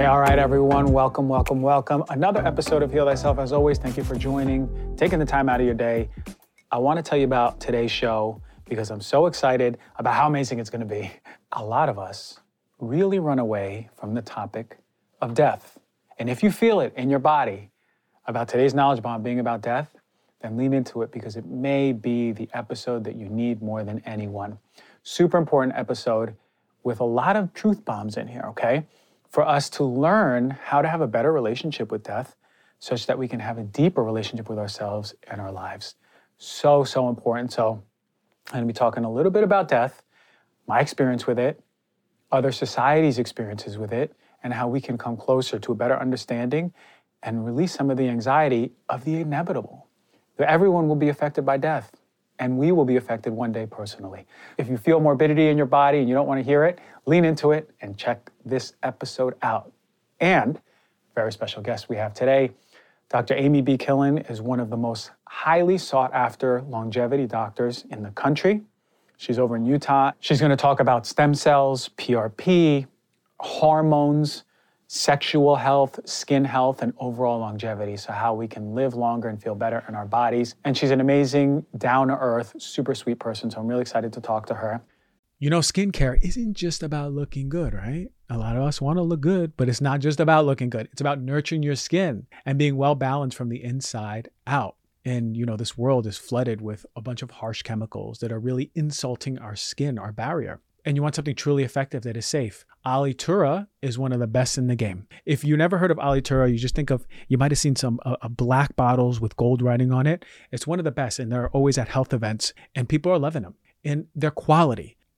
Hey, all right, everyone. Welcome, welcome, welcome. Another episode of Heal Thyself. As always, thank you for joining, taking the time out of your day. I want to tell you about today's show because I'm so excited about how amazing it's going to be. A lot of us really run away from the topic of death. And if you feel it in your body about today's knowledge bomb being about death, then lean into it because it may be the episode that you need more than anyone. Super important episode with a lot of truth bombs in here, okay? For us to learn how to have a better relationship with death such that we can have a deeper relationship with ourselves and our lives. So, so important. So, I'm going to be talking a little bit about death, my experience with it, other societies' experiences with it, and how we can come closer to a better understanding and release some of the anxiety of the inevitable. That Everyone will be affected by death and we will be affected one day personally. If you feel morbidity in your body and you don't want to hear it, lean into it and check this episode out. And very special guest we have today, Dr. Amy B. Killen is one of the most highly sought after longevity doctors in the country. She's over in Utah. She's going to talk about stem cells, PRP, hormones, sexual health, skin health, and overall longevity. So, how we can live longer and feel better in our bodies. And she's an amazing, down to earth, super sweet person. So, I'm really excited to talk to her. You know, skincare isn't just about looking good, right? A lot of us want to look good, but it's not just about looking good. It's about nurturing your skin and being well balanced from the inside out. And, you know, this world is flooded with a bunch of harsh chemicals that are really insulting our skin, our barrier and you want something truly effective that is safe, Alitura is one of the best in the game. If you never heard of Alitura, you just think of you might have seen some uh, uh, black bottles with gold writing on it. It's one of the best, and they're always at health events, and people are loving them. And their quality.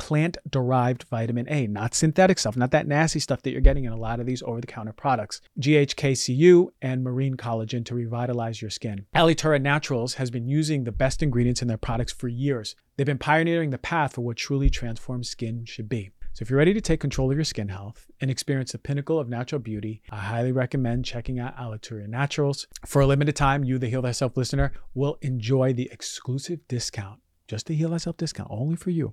plant derived vitamin A, not synthetic stuff, not that nasty stuff that you're getting in a lot of these over the counter products. GHKCU and marine collagen to revitalize your skin. Alitura Naturals has been using the best ingredients in their products for years. They've been pioneering the path for what truly transformed skin should be. So, if you're ready to take control of your skin health and experience the pinnacle of natural beauty, I highly recommend checking out Alitura Naturals. For a limited time, you, the Heal Thyself listener, will enjoy the exclusive discount, just the Heal Thyself discount, only for you.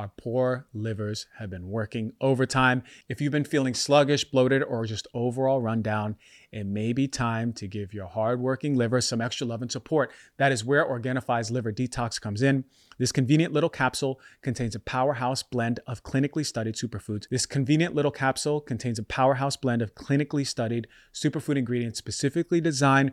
our poor livers have been working overtime. If you've been feeling sluggish, bloated, or just overall run down, it may be time to give your hardworking liver some extra love and support. That is where Organifi's Liver Detox comes in. This convenient little capsule contains a powerhouse blend of clinically studied superfoods. This convenient little capsule contains a powerhouse blend of clinically studied superfood ingredients specifically designed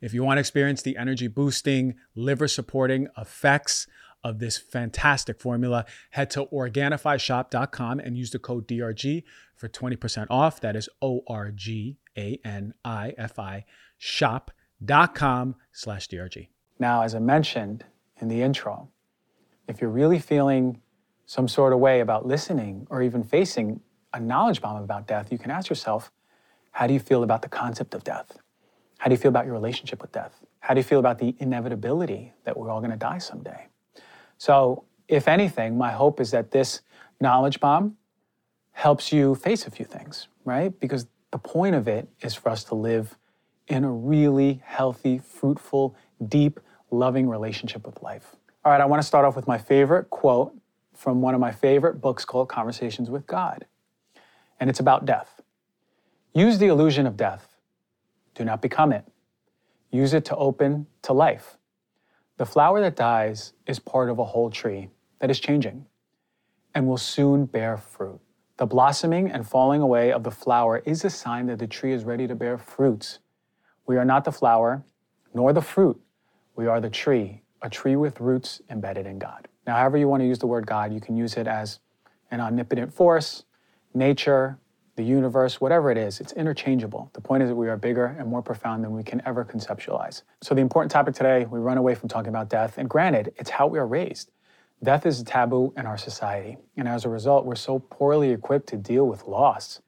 If you want to experience the energy boosting, liver supporting effects of this fantastic formula, head to OrganifiShop.com and use the code DRG for 20% off. That is O R G A N I F I shop.com slash DRG. Now, as I mentioned in the intro, if you're really feeling some sort of way about listening or even facing a knowledge bomb about death, you can ask yourself, how do you feel about the concept of death? How do you feel about your relationship with death? How do you feel about the inevitability that we're all going to die someday? So, if anything, my hope is that this knowledge bomb helps you face a few things, right? Because the point of it is for us to live in a really healthy, fruitful, deep, loving relationship with life. All right, I want to start off with my favorite quote from one of my favorite books called Conversations with God. And it's about death. Use the illusion of death. Do not become it. Use it to open to life. The flower that dies is part of a whole tree that is changing and will soon bear fruit. The blossoming and falling away of the flower is a sign that the tree is ready to bear fruits. We are not the flower, nor the fruit. We are the tree, a tree with roots embedded in God. Now, however you want to use the word God, you can use it as an omnipotent force, nature, the universe, whatever it is, it's interchangeable. The point is that we are bigger and more profound than we can ever conceptualize. So, the important topic today, we run away from talking about death. And granted, it's how we are raised. Death is a taboo in our society. And as a result, we're so poorly equipped to deal with loss.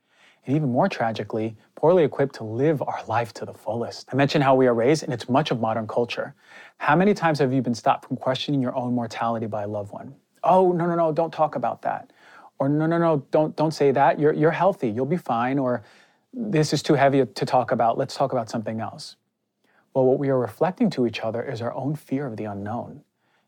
And even more tragically, poorly equipped to live our life to the fullest. I mentioned how we are raised, and it's much of modern culture. How many times have you been stopped from questioning your own mortality by a loved one? Oh, no, no, no, don't talk about that or no, no, no, don't don't say that. You're you're healthy. You'll be fine. Or this is too heavy to talk about. Let's talk about something else. Well, what we are reflecting to each other is our own fear of the unknown.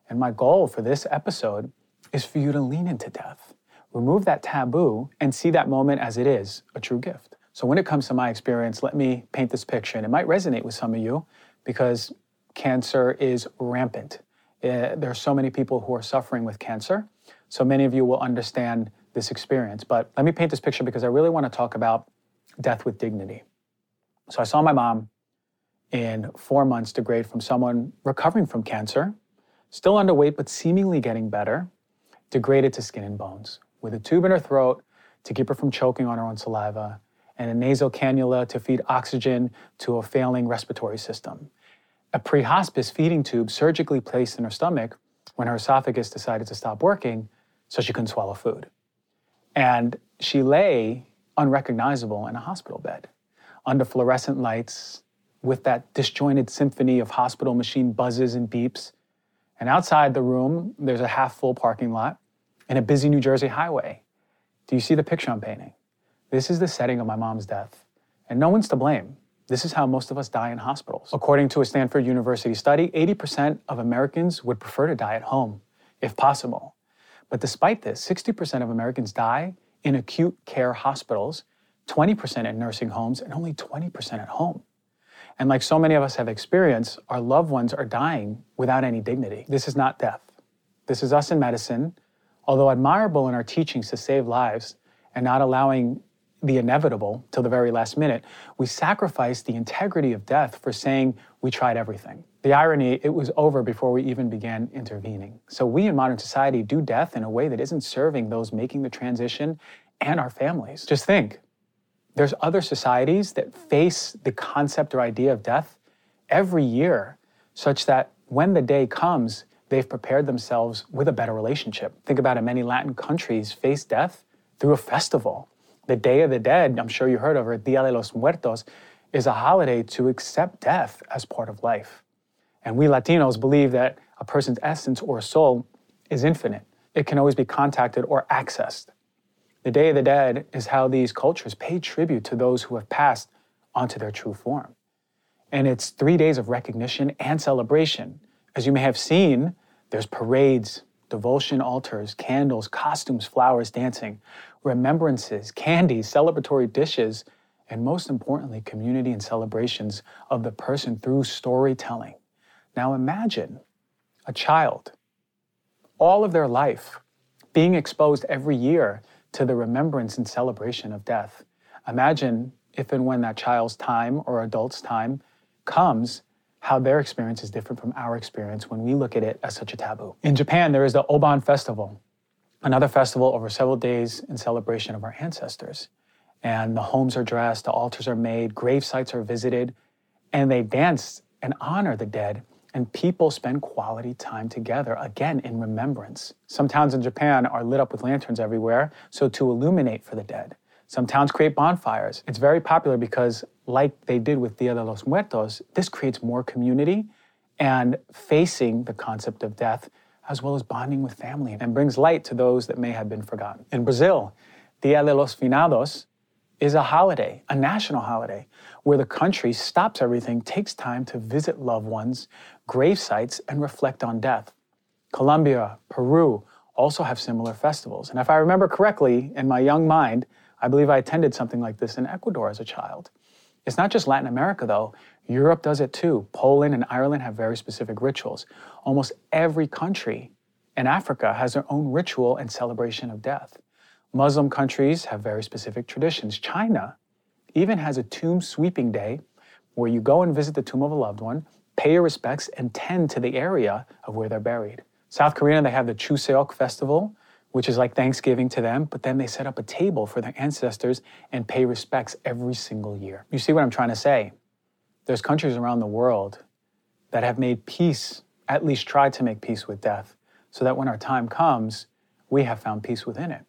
And my goal for this episode is for you to lean into death, remove that taboo, and see that moment as it is a true gift. So, when it comes to my experience, let me paint this picture, and it might resonate with some of you because cancer is rampant. Uh, there are so many people who are suffering with cancer. So many of you will understand this experience. But let me paint this picture because I really want to talk about death with dignity. So I saw my mom in four months degrade from someone recovering from cancer, still underweight, but seemingly getting better, degraded to skin and bones, with a tube in her throat to keep her from choking on her own saliva, and a nasal cannula to feed oxygen to a failing respiratory system. A pre hospice feeding tube surgically placed in her stomach when her esophagus decided to stop working so she couldn't swallow food. And she lay unrecognizable in a hospital bed under fluorescent lights with that disjointed symphony of hospital machine buzzes and beeps. And outside the room, there's a half full parking lot and a busy New Jersey highway. Do you see the picture I'm painting? This is the setting of my mom's death. And no one's to blame. This is how most of us die in hospitals. According to a Stanford University study, 80% of Americans would prefer to die at home, if possible. But despite this, 60% of Americans die in acute care hospitals, 20% in nursing homes, and only 20% at home. And like so many of us have experienced, our loved ones are dying without any dignity. This is not death. This is us in medicine, although admirable in our teachings to save lives and not allowing the inevitable till the very last minute, we sacrifice the integrity of death for saying we tried everything. The irony, it was over before we even began intervening. So we in modern society do death in a way that isn't serving those making the transition and our families. Just think, there's other societies that face the concept or idea of death every year, such that when the day comes, they've prepared themselves with a better relationship. Think about it, many Latin countries face death through a festival the Day of the Dead, I'm sure you heard of it, Dia de los Muertos, is a holiday to accept death as part of life. And we Latinos believe that a person's essence or soul is infinite. It can always be contacted or accessed. The Day of the Dead is how these cultures pay tribute to those who have passed onto their true form. And it's three days of recognition and celebration. As you may have seen, there's parades, devotion altars, candles, costumes, flowers, dancing, remembrances, candies, celebratory dishes, and most importantly, community and celebrations of the person through storytelling. Now imagine a child, all of their life, being exposed every year to the remembrance and celebration of death. Imagine if and when that child's time or adult's time comes how their experience is different from our experience when we look at it as such a taboo. In Japan, there is the Obon Festival, another festival over several days in celebration of our ancestors. And the homes are dressed, the altars are made, grave sites are visited, and they dance and honor the dead. And people spend quality time together, again, in remembrance. Some towns in Japan are lit up with lanterns everywhere, so to illuminate for the dead. Some towns create bonfires. It's very popular because, like they did with Dia de los Muertos, this creates more community and facing the concept of death as well as bonding with family and brings light to those that may have been forgotten. In Brazil, Dia de los Finados is a holiday, a national holiday, where the country stops everything, takes time to visit loved ones, grave sites, and reflect on death. Colombia, Peru also have similar festivals. And if I remember correctly, in my young mind, I believe I attended something like this in Ecuador as a child. It's not just Latin America, though. Europe does it too. Poland and Ireland have very specific rituals. Almost every country in Africa has their own ritual and celebration of death. Muslim countries have very specific traditions. China even has a tomb sweeping day where you go and visit the tomb of a loved one, pay your respects, and tend to the area of where they're buried. South Korea, they have the Chuseok festival, which is like Thanksgiving to them, but then they set up a table for their ancestors and pay respects every single year. You see what I'm trying to say? There's countries around the world that have made peace, at least tried to make peace with death, so that when our time comes, we have found peace within it.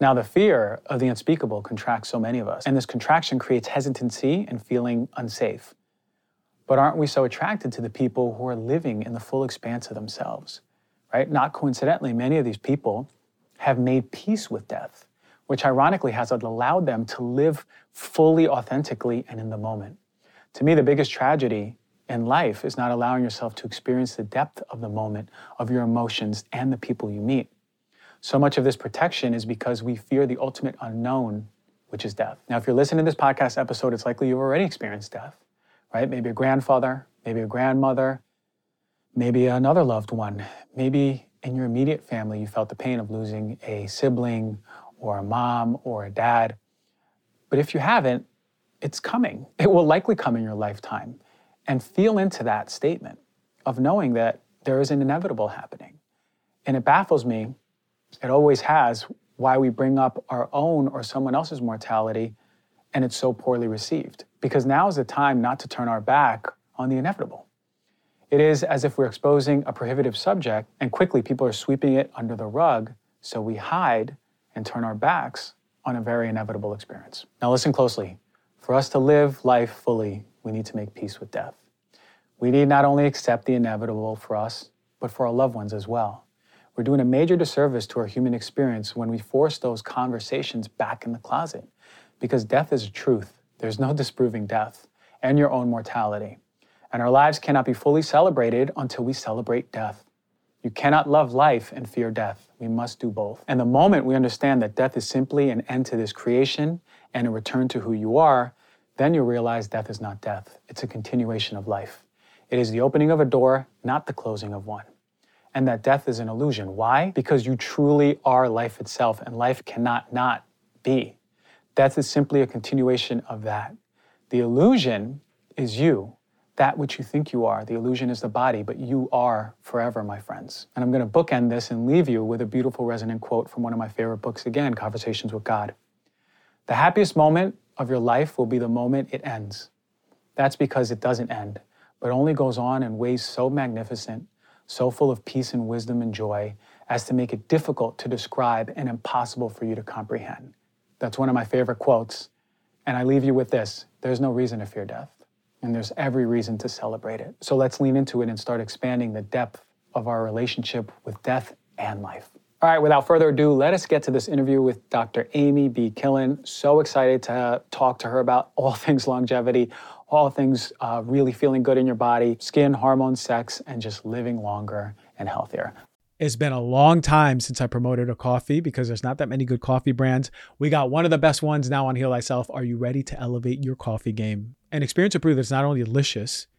Now, the fear of the unspeakable contracts so many of us, and this contraction creates hesitancy and feeling unsafe. But aren't we so attracted to the people who are living in the full expanse of themselves? Right? Not coincidentally, many of these people have made peace with death, which ironically has allowed them to live fully, authentically, and in the moment. To me, the biggest tragedy in life is not allowing yourself to experience the depth of the moment, of your emotions, and the people you meet. So much of this protection is because we fear the ultimate unknown, which is death. Now, if you're listening to this podcast episode, it's likely you've already experienced death, right? Maybe a grandfather, maybe a grandmother, maybe another loved one. Maybe in your immediate family, you felt the pain of losing a sibling or a mom or a dad. But if you haven't, it's coming. It will likely come in your lifetime. And feel into that statement of knowing that there is an inevitable happening. And it baffles me it always has why we bring up our own or someone else's mortality and it's so poorly received. Because now is the time not to turn our back on the inevitable. It is as if we're exposing a prohibitive subject and quickly people are sweeping it under the rug, so we hide and turn our backs on a very inevitable experience. Now, listen closely. For us to live life fully, we need to make peace with death. We need not only accept the inevitable for us, but for our loved ones as well. We're doing a major disservice to our human experience when we force those conversations back in the closet because death is a truth. There's no disproving death and your own mortality. And our lives cannot be fully celebrated until we celebrate death. You cannot love life and fear death. We must do both. And the moment we understand that death is simply an end to this creation and a return to who you are, then you realize death is not death. It's a continuation of life. It is the opening of a door, not the closing of one and that death is an illusion. Why? Because you truly are life itself, and life cannot not be. Death is simply a continuation of that. The illusion is you, that which you think you are. The illusion is the body, but you are forever, my friends. And I'm going to bookend this and leave you with a beautiful resonant quote from one of my favorite books again, Conversations with God. The happiest moment of your life will be the moment it ends. That's because it doesn't end, but only goes on in ways so magnificent so full of peace and wisdom and joy as to make it difficult to describe and impossible for you to comprehend. That's one of my favorite quotes. And I leave you with this there's no reason to fear death, and there's every reason to celebrate it. So let's lean into it and start expanding the depth of our relationship with death and life. All right, without further ado, let us get to this interview with Dr. Amy B. Killen. So excited to talk to her about all things longevity, all things uh, really feeling good in your body, skin, hormones, sex, and just living longer and healthier. It's been a long time since I promoted a coffee because there's not that many good coffee brands. We got one of the best ones now on Heal Thyself. Are you ready to elevate your coffee game? And experience to prove that it's not only delicious,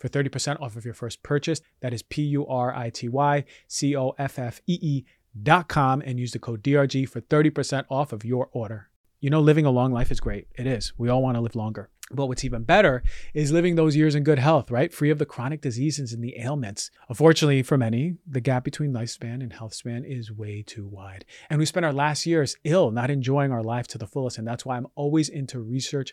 for 30% off of your first purchase. That is P U R I T Y C O F F E E dot com and use the code DRG for 30% off of your order. You know, living a long life is great. It is. We all want to live longer. But what's even better is living those years in good health, right? Free of the chronic diseases and the ailments. Unfortunately, for many, the gap between lifespan and health span is way too wide. And we spend our last years ill, not enjoying our life to the fullest. And that's why I'm always into research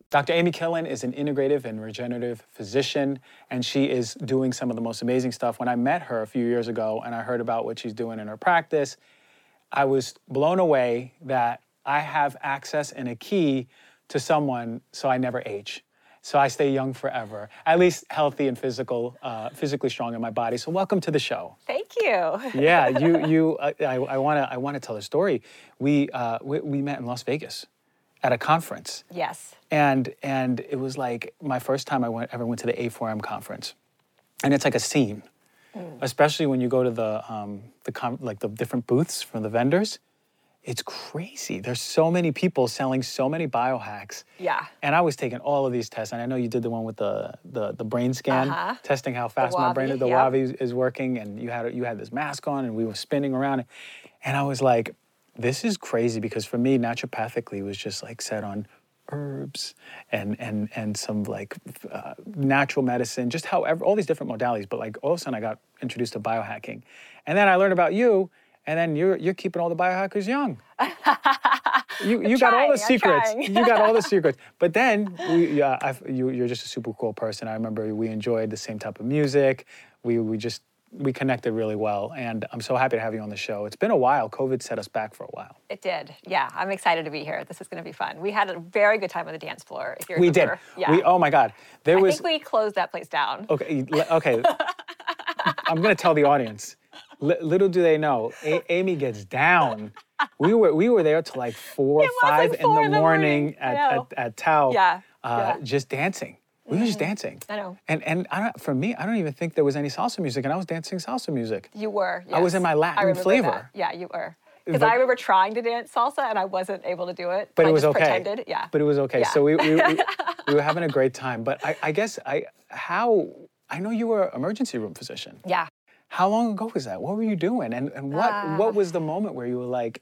Dr. Amy Killen is an integrative and regenerative physician, and she is doing some of the most amazing stuff. When I met her a few years ago and I heard about what she's doing in her practice, I was blown away that I have access and a key to someone so I never age. So I stay young forever, at least healthy and physical, uh, physically strong in my body. So welcome to the show. Thank you. yeah, you, you. Uh, I want to, I want to tell a story. We, uh, we, we met in Las Vegas at a conference. Yes. And and it was like my first time I went ever went to the A4M conference, and it's like a scene, mm. especially when you go to the um, the com- like the different booths from the vendors. It's crazy. There's so many people selling so many biohacks. Yeah. And I was taking all of these tests, and I know you did the one with the the, the brain scan, uh-huh. testing how fast my brain, the yep. Wavi is working, and you had you had this mask on, and we were spinning around, and I was like, this is crazy because for me, naturopathically was just like set on herbs and and and some like uh, natural medicine, just however all these different modalities. But like all of a sudden, I got introduced to biohacking, and then I learned about you, and then you're you're keeping all the biohackers young. you you got all the secrets. you got all the secrets. But then we, yeah, you you're just a super cool person. I remember we enjoyed the same type of music. We we just we connected really well, and I'm so happy to have you on the show. It's been a while. COVID set us back for a while. It did. Yeah, I'm excited to be here. This is going to be fun. We had a very good time on the dance floor. If you we did. Yeah. We, oh my God. There I was. I think we closed that place down. Okay. Okay. I'm going to tell the audience. L- little do they know, a- Amy gets down. We were we were there till like four, five like four in the, in the morning, morning, at, at, at Tao. Yeah. Uh, yeah. Just dancing. We were just dancing. I know. And and I don't, for me, I don't even think there was any salsa music, and I was dancing salsa music. You were. Yes. I was in my Latin flavor. That. Yeah, you were. Because I remember trying to dance salsa and I wasn't able to do it. but I it was just okay. Pretended, yeah. But it was okay. Yeah. So we, we, we, we were having a great time. But I, I guess I how I know you were emergency room physician. yeah. How long ago was that? What were you doing? And and what Uh. what was the moment where you were like,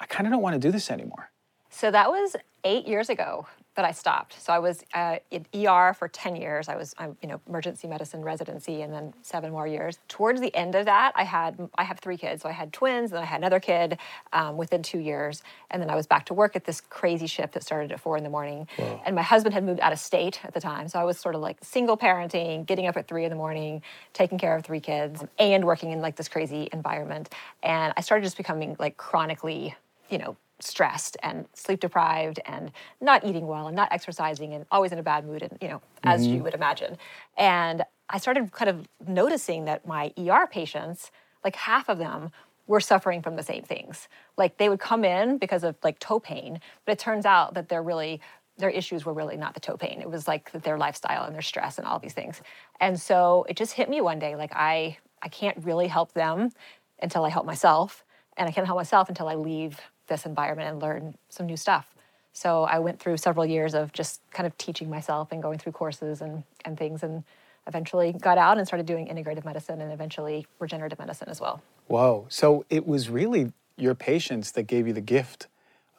I kind of don't want to do this anymore? So that was eight years ago that I stopped. So I was uh, in ER for 10 years. I was, um, you know, emergency medicine residency and then seven more years. Towards the end of that, I had, I have three kids. So I had twins, then I had another kid um, within two years. And then I was back to work at this crazy shift that started at four in the morning. And my husband had moved out of state at the time. So I was sort of like single parenting, getting up at three in the morning, taking care of three kids and working in like this crazy environment. And I started just becoming like chronically, you know, stressed and sleep deprived and not eating well and not exercising and always in a bad mood and you know as you would imagine. And i started kind of noticing that my er patients like half of them were suffering from the same things. Like they would come in because of like toe pain but it turns out that they're really their issues were really not the toe pain. It was like their lifestyle and their stress and all these things. And so it just hit me one day like i i can't really help them until i help myself and I can't help myself until I leave this environment and learn some new stuff. So I went through several years of just kind of teaching myself and going through courses and, and things, and eventually got out and started doing integrative medicine and eventually regenerative medicine as well. Whoa. So it was really your patients that gave you the gift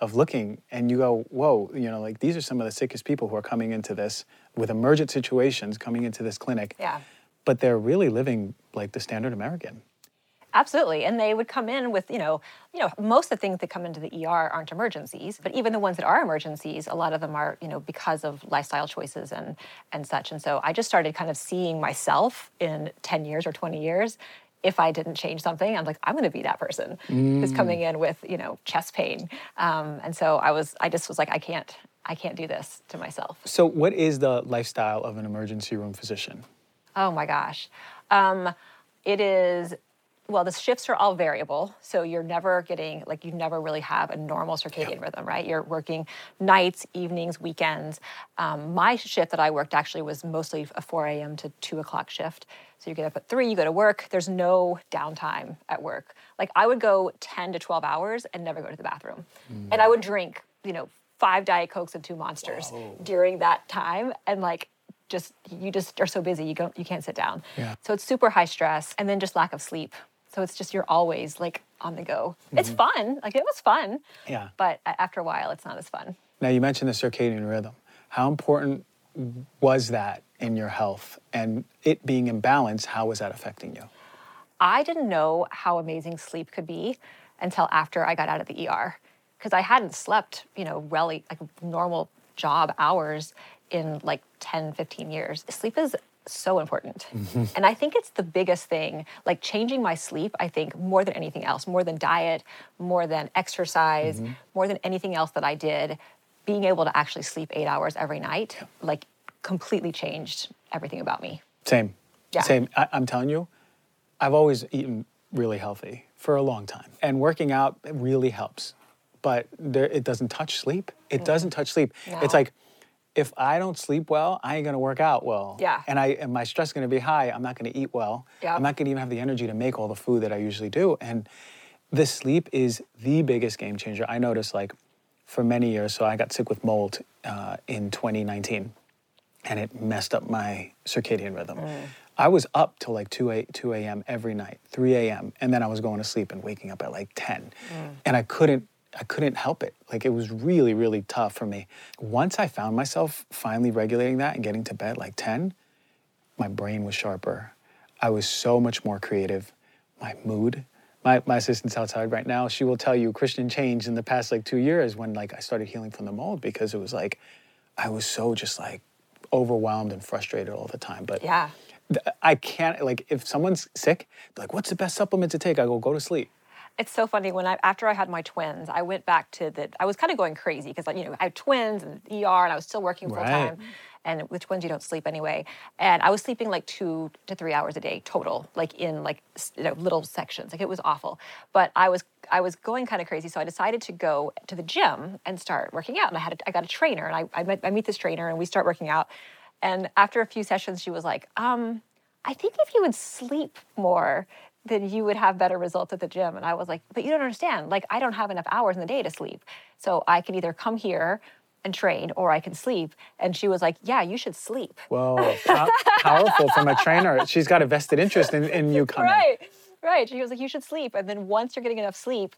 of looking and you go, whoa, you know, like these are some of the sickest people who are coming into this with emergent situations coming into this clinic. Yeah. But they're really living like the standard American. Absolutely, and they would come in with you know, you know, most of the things that come into the ER aren't emergencies, but even the ones that are emergencies, a lot of them are you know because of lifestyle choices and and such. And so I just started kind of seeing myself in ten years or twenty years. If I didn't change something, I'm like, I'm going to be that person who's coming in with you know chest pain. Um, and so I was, I just was like, I can't, I can't do this to myself. So, what is the lifestyle of an emergency room physician? Oh my gosh. Um, it is, well, the shifts are all variable. So you're never getting, like, you never really have a normal circadian rhythm, right? You're working nights, evenings, weekends. Um, my shift that I worked actually was mostly a 4 a.m. to 2 o'clock shift. So you get up at 3, you go to work. There's no downtime at work. Like, I would go 10 to 12 hours and never go to the bathroom. And I would drink, you know, five Diet Cokes and two Monsters during that time. And, like, just you just are so busy you don't you can't sit down Yeah. so it's super high stress and then just lack of sleep so it's just you're always like on the go it's fun like it was fun Yeah. but after a while it's not as fun Now, you mentioned the circadian rhythm. How important was that in your health? And it being in balance, how was that affecting you? i didn't know how amazing sleep could be until after i got out of the er because i hadn't slept you know really like normal job hours in like 10 15 years sleep is so important mm-hmm. and i think it's the biggest thing like changing my sleep i think more than anything else more than diet more than exercise mm-hmm. more than anything else that i did being able to actually sleep eight hours every night like completely changed everything about me Same. Yeah. Same. I, I'm telling you, I've always eaten really healthy for a long time. And working out really helps. But there, it doesn't touch sleep. It mm. doesn't touch sleep. It's like, if I don't sleep well, I ain't gonna work out well. Yeah. And I and my stress is gonna be high. I'm not gonna eat well. Yeah. I'm not gonna even have the energy to make all the food that I usually do. And the sleep is the biggest game changer. I noticed like for many years, so I got sick with mold uh, in 2019 and it messed up my circadian rhythm. I was up till like 2 a, 2 a.m. every night, 3 a.m., and then I was going to sleep and waking up at like 10. And I couldn't I couldn't help it. Like it was really really tough for me. Once I found myself finally regulating that and getting to bed like 10, my brain was sharper. I was so much more creative. My mood. My, my assistant's outside right now. She will tell you Christian changed in the past like two years when like I started healing from the mold because it was like I was so just like overwhelmed and frustrated all the time. But yeah I can't like if someone's sick, like, what's the best supplement to take? I go, go to sleep. It's so funny when I after I had my twins, I went back to the. I was kind of going crazy because you know I had twins and ER, and I was still working full time. Right. And with twins, you don't sleep anyway. And I was sleeping like two to three hours a day total, like in like you know, little sections. Like it was awful. But I was I was going kind of crazy, so I decided to go to the gym and start working out. And I had a, I got a trainer, and I I, met, I meet this trainer, and we start working out. And after a few sessions, she was like, um, I think if you would sleep more, then you would have better results at the gym. And I was like, but you don't understand. Like, I don't have enough hours in the day to sleep. So I can either come here and train or I can sleep. And she was like, yeah, you should sleep. Well, powerful from a trainer. She's got a vested interest in, in you coming. Right, right. She was like, you should sleep. And then once you're getting enough sleep,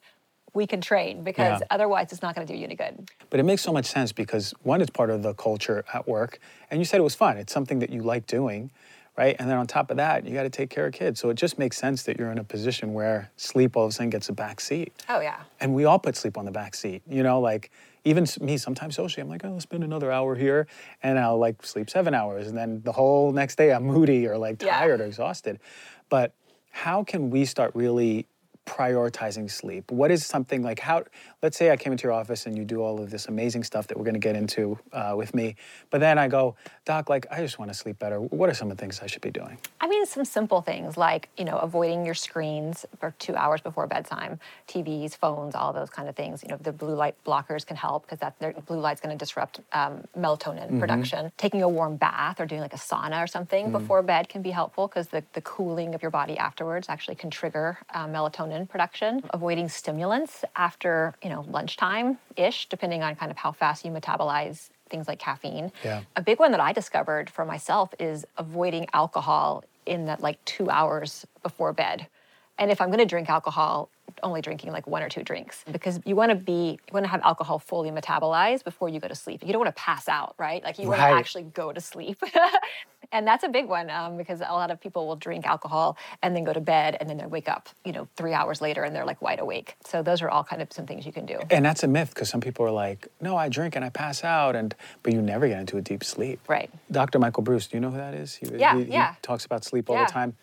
we can train because Yeah. otherwise it's not going to do you any good. But it makes so much sense because one, it's part of the culture at work, and you said it was fun. It's something that you like doing, right? And then on top of that, you got to take care of kids. So it just makes sense that you're in a position where sleep all of a sudden gets a back seat. Oh, yeah. And we all put sleep on the back seat. You know, like even me, sometimes socially, I'm like, oh, I'll spend another hour here, and I'll like sleep seven hours, and then the whole next day I'm moody or like Yeah. tired or exhausted. But how can we start really prioritizing sleep? What is something like how? Let's say I came into your office and you do all of this amazing stuff that we're going to get into uh, with me, but then I go, Doc, like I just want to sleep better. What are some of the things I should be doing? I mean, some simple things like, you know, avoiding your screens for two hours before bedtime, TVs, phones, all those kind of things. You know, the blue light blockers can help because that their blue light's going to disrupt um, melatonin production. Taking a warm bath or doing like a sauna or something before bed can be helpful because the, the cooling of your body afterwards actually can trigger uh, melatonin production. Avoiding stimulants after, you know, lunchtime-ish, depending on kind of how fast you metabolize things like caffeine. Yeah. A big one that I discovered for myself is avoiding alcohol in that like two hours before bed. And if I'm going to drink alcohol, only drinking like one or two drinks because you want to be you want to have alcohol fully metabolized before you go to sleep. You don't want to pass out, right? Like you want to actually go to sleep. and that's a big one um, because a lot of people will drink alcohol and then go to bed and then they wake up, you know, three hours later and they're like wide awake. So those are all kind of some things you can do. And that's a myth because some people are like, no, I drink and I pass out, and but you never get into a deep sleep. Right. Dr. Michael Breus, do you know who that is? He, Yeah, he, he yeah. talks about sleep all Yeah. the time.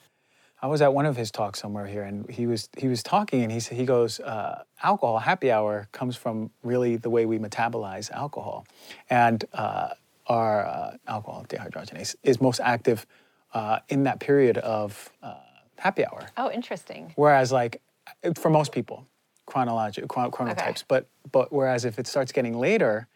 I was at one of his talks somewhere here, and he was he was talking, and he said he goes, uh, alcohol happy hour comes from really the way we metabolize alcohol, and uh, our uh, alcohol dehydrogenase is most active uh, in that period of uh, happy hour. Oh, interesting. Whereas, like, for most people, chronologic chron- chronotypes, but but whereas if it starts getting later,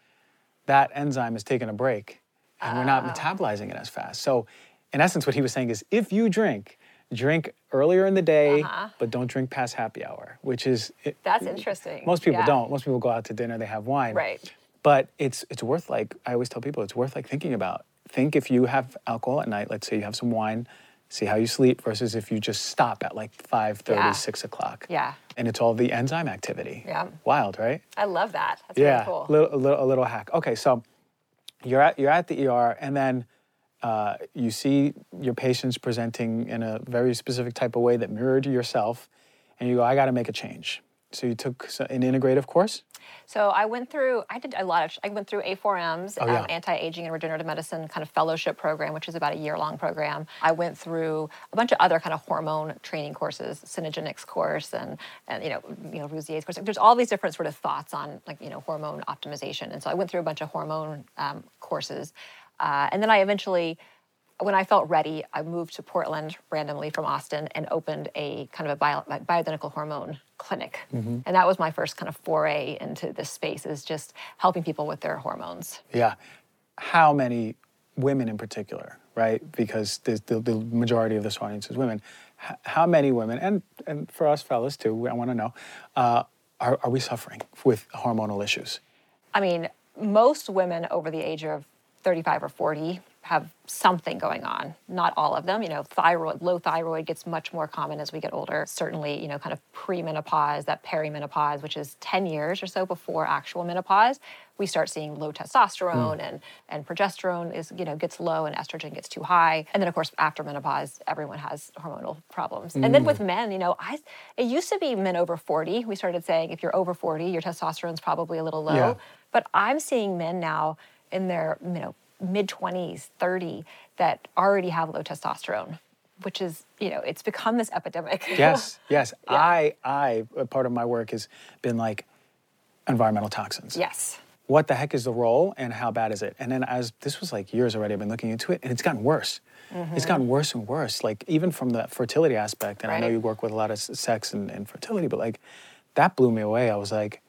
that enzyme is taking a break, and we're not metabolizing it as fast. So, in essence, what he was saying is, if you drink, drink earlier in the day, Uh-huh. but don't drink past happy hour, which is it, That's interesting. most people Yeah. don't. Most people go out to dinner, they have wine. Right. But it's it's worth like I always tell people it's worth like thinking about. Think if you have alcohol at night, let's say you have some wine, see how you sleep versus if you just stop at like 5:30, Yeah. 6 o'clock. Yeah. And it's all the enzyme activity. Yeah. Wild, right? I love that. That's yeah. really cool. Little, a little a little hack. Okay, so you're at you're at the ER and then uh, you see your patients presenting in a very specific type of way that mirrored yourself, and you go, I got to make a change. So you took an integrative course. So I went through, I did a lot of, I went through A4M's, Oh, yeah. um, anti-aging and regenerative medicine kind of fellowship program, which is about a year-long program. I went through a bunch of other kind of hormone training courses, Synogenics course, and and you know, you know, Rouzier's course. There's all these different sort of thoughts on like you know hormone optimization, and so I went through a bunch of hormone um, courses, uh, and then I eventually when I felt ready, I moved to Portland randomly from Austin and opened a kind of a bio, bioidentical hormone clinic. And that was my first kind of foray into this space is just helping people with their hormones. Yeah. How many women in particular, right? Because the, the, the majority of this audience is women. H- how many women, and, and for us fellas too, I want to know, uh, are, are we suffering with hormonal issues? I mean, most women over the age of 35 or 40 have something going on. Not all of them. You know, thyroid, low thyroid gets much more common as we get older. Certainly, you know, kind of premenopause, that perimenopause, which is 10 years or so before actual menopause, we start seeing low testosterone hmm. and, and progesterone is, you know, gets low and estrogen gets too high. And then of course after menopause, everyone has hormonal problems. And then hmm. with men, you know, I it used to be men over 40. We started saying if you're over 40, your testosterone's probably a little low. Yeah. But I'm seeing men now in their, you know, mid 20s, 30 that already have low testosterone, which is, you know, it's become this epidemic. Yes, yes. I I part of my work has been like environmental toxins. yes. What the heck is the role and how bad is it? And then as this was like years already, I've been looking into it and it's gotten worse. Mm-hmm. It's gotten worse and worse. Like even from the fertility aspect, and I know you work with a lot of sex and, and fertility, but like that blew me away. I was like,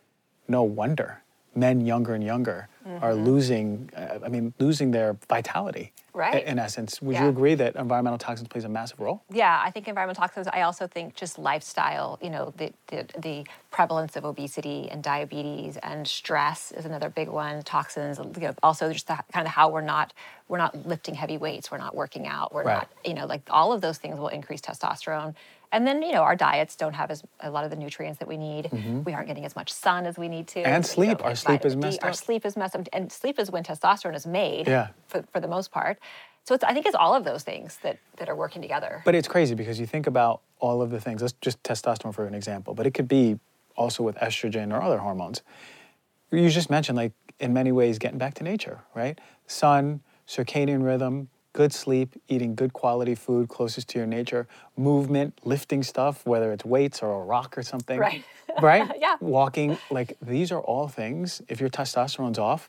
no wonder men younger and younger are losing, uh, I mean, losing their vitality. Right. In essence, would Yeah. you agree that environmental toxins plays a massive role? Yeah, I think environmental toxins. I also think just lifestyle. You know, the, the the prevalence of obesity and diabetes and stress is another big one. Toxins. You know, also just the, kind of how we're not we're not lifting heavy weights. We're not working out. We're Right. not. You know, like all of those things will increase testosterone. And then you know our diets don't have as a lot of the nutrients that we need. We aren't getting as much sun as we need to. Mm-hmm. And sleep. Our sleep is vitamin D. messed Our sleep is messed up, and sleep is when testosterone is made. Yeah. For, for the most part. So it's, I think it's all of those things that, that are working together. But it's crazy because you think about all of the things. Let's just testosterone for an example, but it could be also with estrogen or other hormones. You just mentioned, like, in many ways, getting back to nature, right? Sun, circadian rhythm, good sleep, eating good quality food closest to your nature, movement, lifting stuff, whether it's weights or a rock or something. Right. Right? Yeah. Walking, like, these are all things, if your testosterone's off,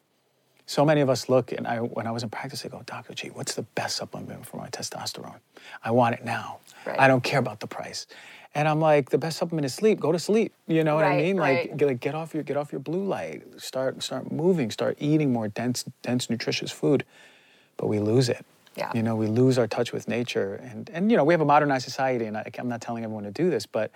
so many of us look, and I, when I was in practice, I go, Dr. G, what's the best supplement for my testosterone? I want it now. Right. I don't care about the price. And I'm like, the best supplement is sleep. Go to sleep. You know what I Right, mean? Like, get, like, get off your get off your blue light. Start start moving. Start eating more dense dense nutritious food. But we lose it. Yeah. You know, we lose our touch with nature, and and you know, we have a modernized society, and I, I'm not telling everyone to do this, but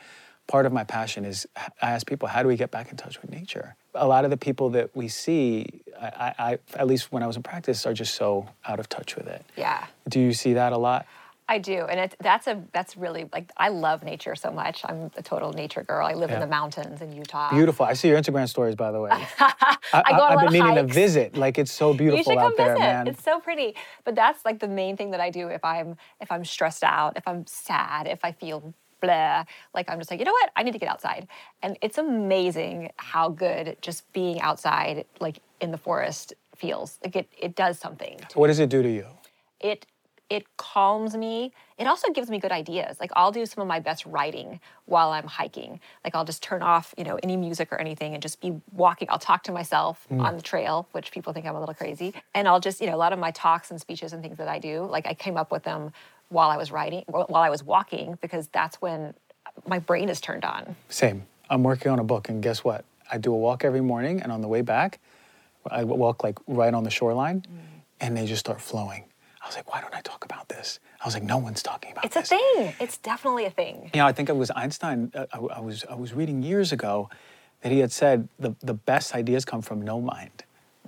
part of my passion is I ask people, how do we get back in touch with nature? A lot of the people that we see, I, I, I at least when I was in practice, are just so out of touch with it. yeah. Do you see that a lot? I do, and it, that's a that's really like I love nature so much. I'm a total nature girl. I live in the mountains in Utah. Beautiful. I see your Instagram stories, by the way. I, I go on lot been meaning to visit. Like it's so You beautiful should come out there, visit. man. It's so pretty. But that's like the main thing that I do if I'm if I'm stressed out, if I'm sad, if I feel blah, like I'm just like, you know what? I need to get outside. And it's amazing how good just being outside, like in the forest, feels. Like it it does something. what does it do to you? it it calms me. It also gives me good ideas. Like I'll do some of my best writing while I'm hiking. Like I'll just turn off, you know, any music or anything and just be walking. I'll talk to myself mm. on the trail, which people think I'm a little crazy. And I'll just, you know, a lot of my talks and speeches and things that I do, like I came up with them while I was writing, while I was walking, because that's when my brain is turned on. Same. I'm working on a book, and guess what? I do a walk every morning, and on the way back, I walk like right on the shoreline, mm. and they just start flowing. I was like, why don't I talk about this? I was like, no one's talking about this. It's a thing. It's definitely a thing. You know, I think it was Einstein. Uh, I, I was I was reading years ago that he had said the the best ideas come from no mind.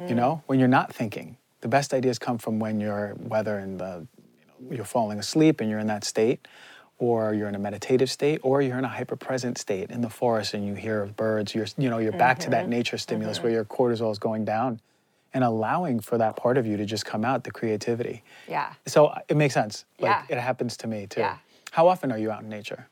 You know, mm. when you're not thinking, the best ideas come from when you're whether in the you know, you're falling asleep and you're in that state, or you're in a meditative state, or you're in a hyper present state in the forest and you hear birds. You're you know you're back to that mm-hmm. nature stimulus where mm-hmm. your cortisol is going down, and allowing for that part of you to just come out, the creativity. Yeah. So it makes sense. Like Yeah. it happens to me too. Yeah. How often are you out in nature?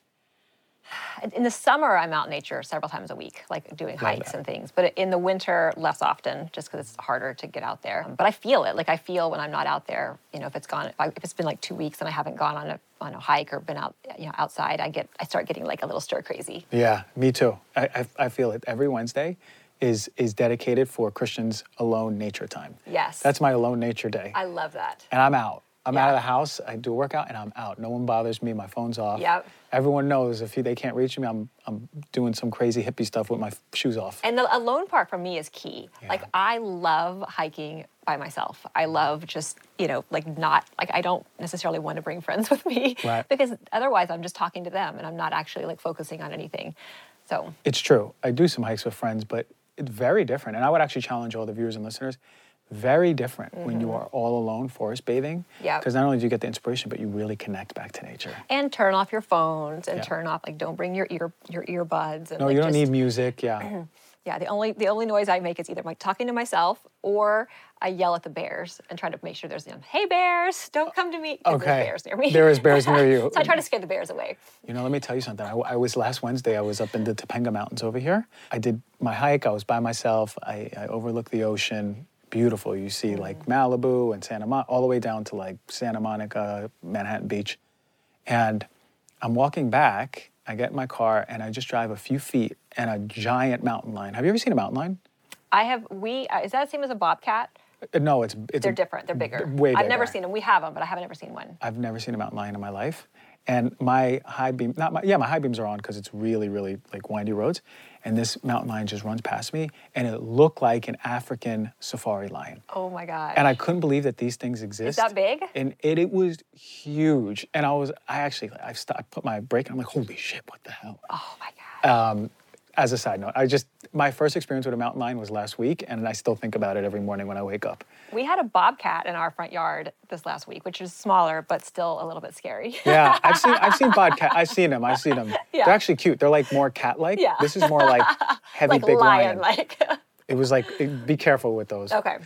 in the summer i'm out in nature several times a week like doing hikes that. and things but in the winter less often just because it's harder to get out there but i feel it like i feel when i'm not out there you know if it's gone if, I, if it's been like two weeks and i haven't gone on a on a hike or been out you know outside i get i start getting like a little stir crazy Yeah, me too. I, I, I feel it. Every Wednesday is is dedicated for Christian's alone nature time. Yes. That's my alone nature day. i love that and I'm out. I'm out of the house. I do a workout and I'm out. No one bothers me. My phone's off. Yep. Everyone knows if they can't reach me, I'm I'm doing some crazy hippie stuff with my shoes off. And the alone part for me is key. Like I love hiking by myself. I love just, you know, like not like I don't necessarily want to bring friends with me Right. because otherwise I'm just talking to them and I'm not actually like focusing on anything. So, It's true. I do some hikes with friends, but it's very different. And I would actually challenge all the viewers and listeners. Very different when you are all alone forest bathing. Mm-hmm. Because not only do you get the inspiration, but you really connect back to nature. and turn off your phones and Yeah. turn off like don't bring your ear your earbuds and No, like, you don't just- need music. Yeah. Yeah, the only the only noise I make is either like talking to myself or I yell at the bears and try to make sure there's know, hey bears, don't come to me. Okay. There's bears near me. There is bears near you. so I try to scare the bears away. You know, let me tell you something. I, I was last Wednesday. I was up in the Topanga Mountains over here. I did my hike. I was by myself. I, I overlooked the ocean. Beautiful. You see mm-hmm. like Malibu and Santa Monica, all the way down to like Santa Monica, Manhattan Beach. And I'm walking back. I get in my car and I just drive a few feet and a giant mountain lion. Have you ever seen a mountain lion? I have we uh, is that the same as a bobcat? Uh, No, it's it's They're a- different. They're bigger. way bigger. I've never seen them. We have them, but I haven't ever seen one. I've never seen a mountain lion in my life. And my high beam, not my, yeah, my high beams are on because it's really, really like windy roads. and this mountain lion just runs past me, and it looked like an African safari lion. Oh my god. And I couldn't believe that these things exist. that big? And it, it was huge. And I was, I actually, I, st- I put my brake and I'm like, holy shit, what the hell? Oh my god. Um, as a side note, I just, my first experience with a mountain lion was last week, and I still think about it every morning when I wake up. we had a bobcat in our front yard this last week, which is smaller but still a little bit scary. Yeah, I've seen, I've seen bobcat, I've seen them, I've seen them. Yeah. They're actually cute. They're like more cat-like. Yeah. This is more like heavy, like big lion, like. It was like, be careful with those. okay.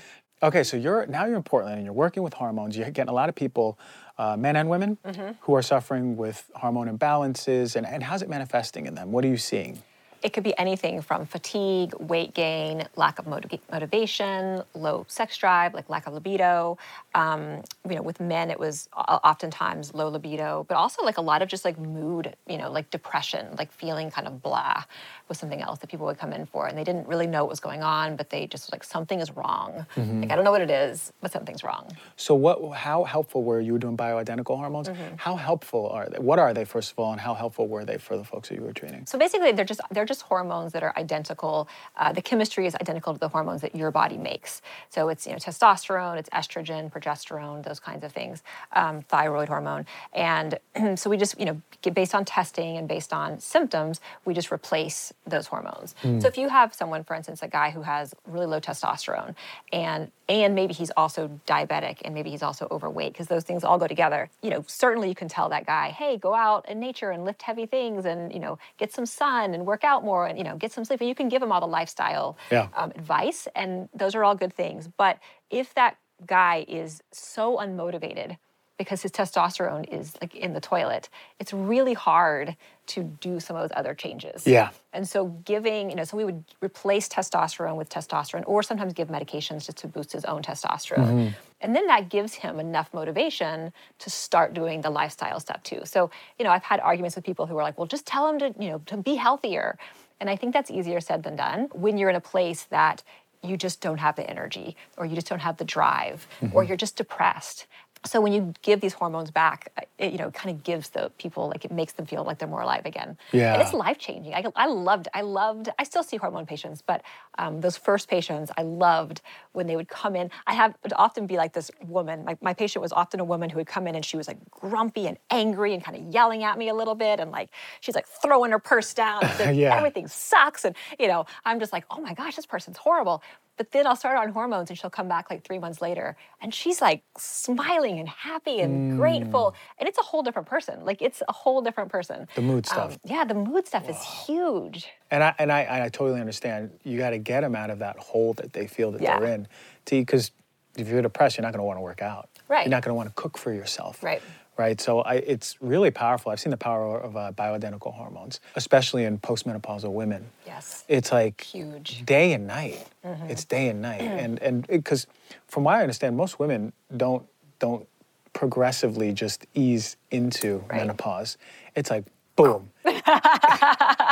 Okay, so you're now you're in Portland and you're working with hormones. You're getting a lot of people, uh, men and women, Mm-hmm. who are suffering with hormone imbalances. And, and how's it manifesting in them? What are you seeing? It could be anything from fatigue, weight gain, lack of motiv- motivation, low sex drive, like lack of libido. Um, you know, with men, it was oftentimes low libido, but also like a lot of just like mood, you know, like depression, like feeling kind of blah was something else that people would come in for. And they didn't really know what was going on, but they just like, something is wrong. Like, I don't know what it is, but something's wrong. So what? How helpful were you doing bioidentical hormones? Mm-hmm. How helpful are they? What are they first of all, and how helpful were they for the folks that you were treating? So basically, they're just they're just hormones that are identical. Uh, the chemistry is identical to the hormones that your body makes. So it's you know testosterone, it's estrogen, progesterone, those kinds of things, um, thyroid hormone, and so we just you know get based on testing and based on symptoms, we just replace those hormones. So if you have someone, for instance, a guy who has really low testosterone, and and maybe he's also diabetic and maybe he's also overweight because those things all go together you know certainly you can tell that guy hey go out in nature and lift heavy things and you know get some sun and work out more and you know get some sleep and you can give him all the lifestyle Yeah. um, advice and those are all good things but if that guy is so unmotivated because his testosterone is like in the toilet it's really hard to do some of those other changes Yeah. and so giving, you know, so we would replace testosterone with testosterone or sometimes give medications just to boost his own testosterone. Mm-hmm. And then that gives him enough motivation to start doing the lifestyle stuff too. So, you know, I've had arguments with people who are like, well, just tell him to, you know, to be healthier. And I think that's easier said than done when you're in a place that you just don't have the energy or you just don't have the drive mm-hmm. or you're just depressed. So when you give these hormones back, it, you know, kind of gives the people like it makes them feel like they're more alive again. Yeah. And it's life changing. I, I loved, I loved, I still see hormone patients, but um, those first patients, I loved when they would come in. I have it would often be like this woman. My, my patient was often a woman who would come in and she was like grumpy and angry and kind of yelling at me a little bit, and like she's like throwing her purse down. and Yeah. Everything sucks, and you know, I'm just like, oh my gosh, this person's horrible. But then I'll start on hormones and she'll come back like three months later and she's like smiling and happy and grateful. And it's a whole different person. Like it's a whole different person. Mm. The mood stuff. Um, yeah, the mood stuff is huge. And I and I, I totally understand. You got to get them out of that hole that they feel that Yeah. they're in. Because if you're depressed, you're not going to want to work out. Right. You're not going to want to cook for yourself. Right. Right. So I, it's really powerful. I've seen the power of uh, bioidentical hormones, especially in postmenopausal women. Yes. It's like Huge. day and night. Mm-hmm. It's day and night, and and because from what I understand, most women don't don't progressively just ease into Right. menopause. It's like boom.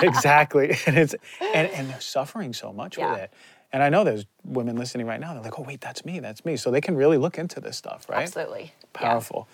exactly, and it's and, and they're suffering so much Yeah. with it. And I know there's women listening right now. They're like, "Oh, wait, that's me. That's me." So they can really look into this stuff, right? Absolutely. Yeah.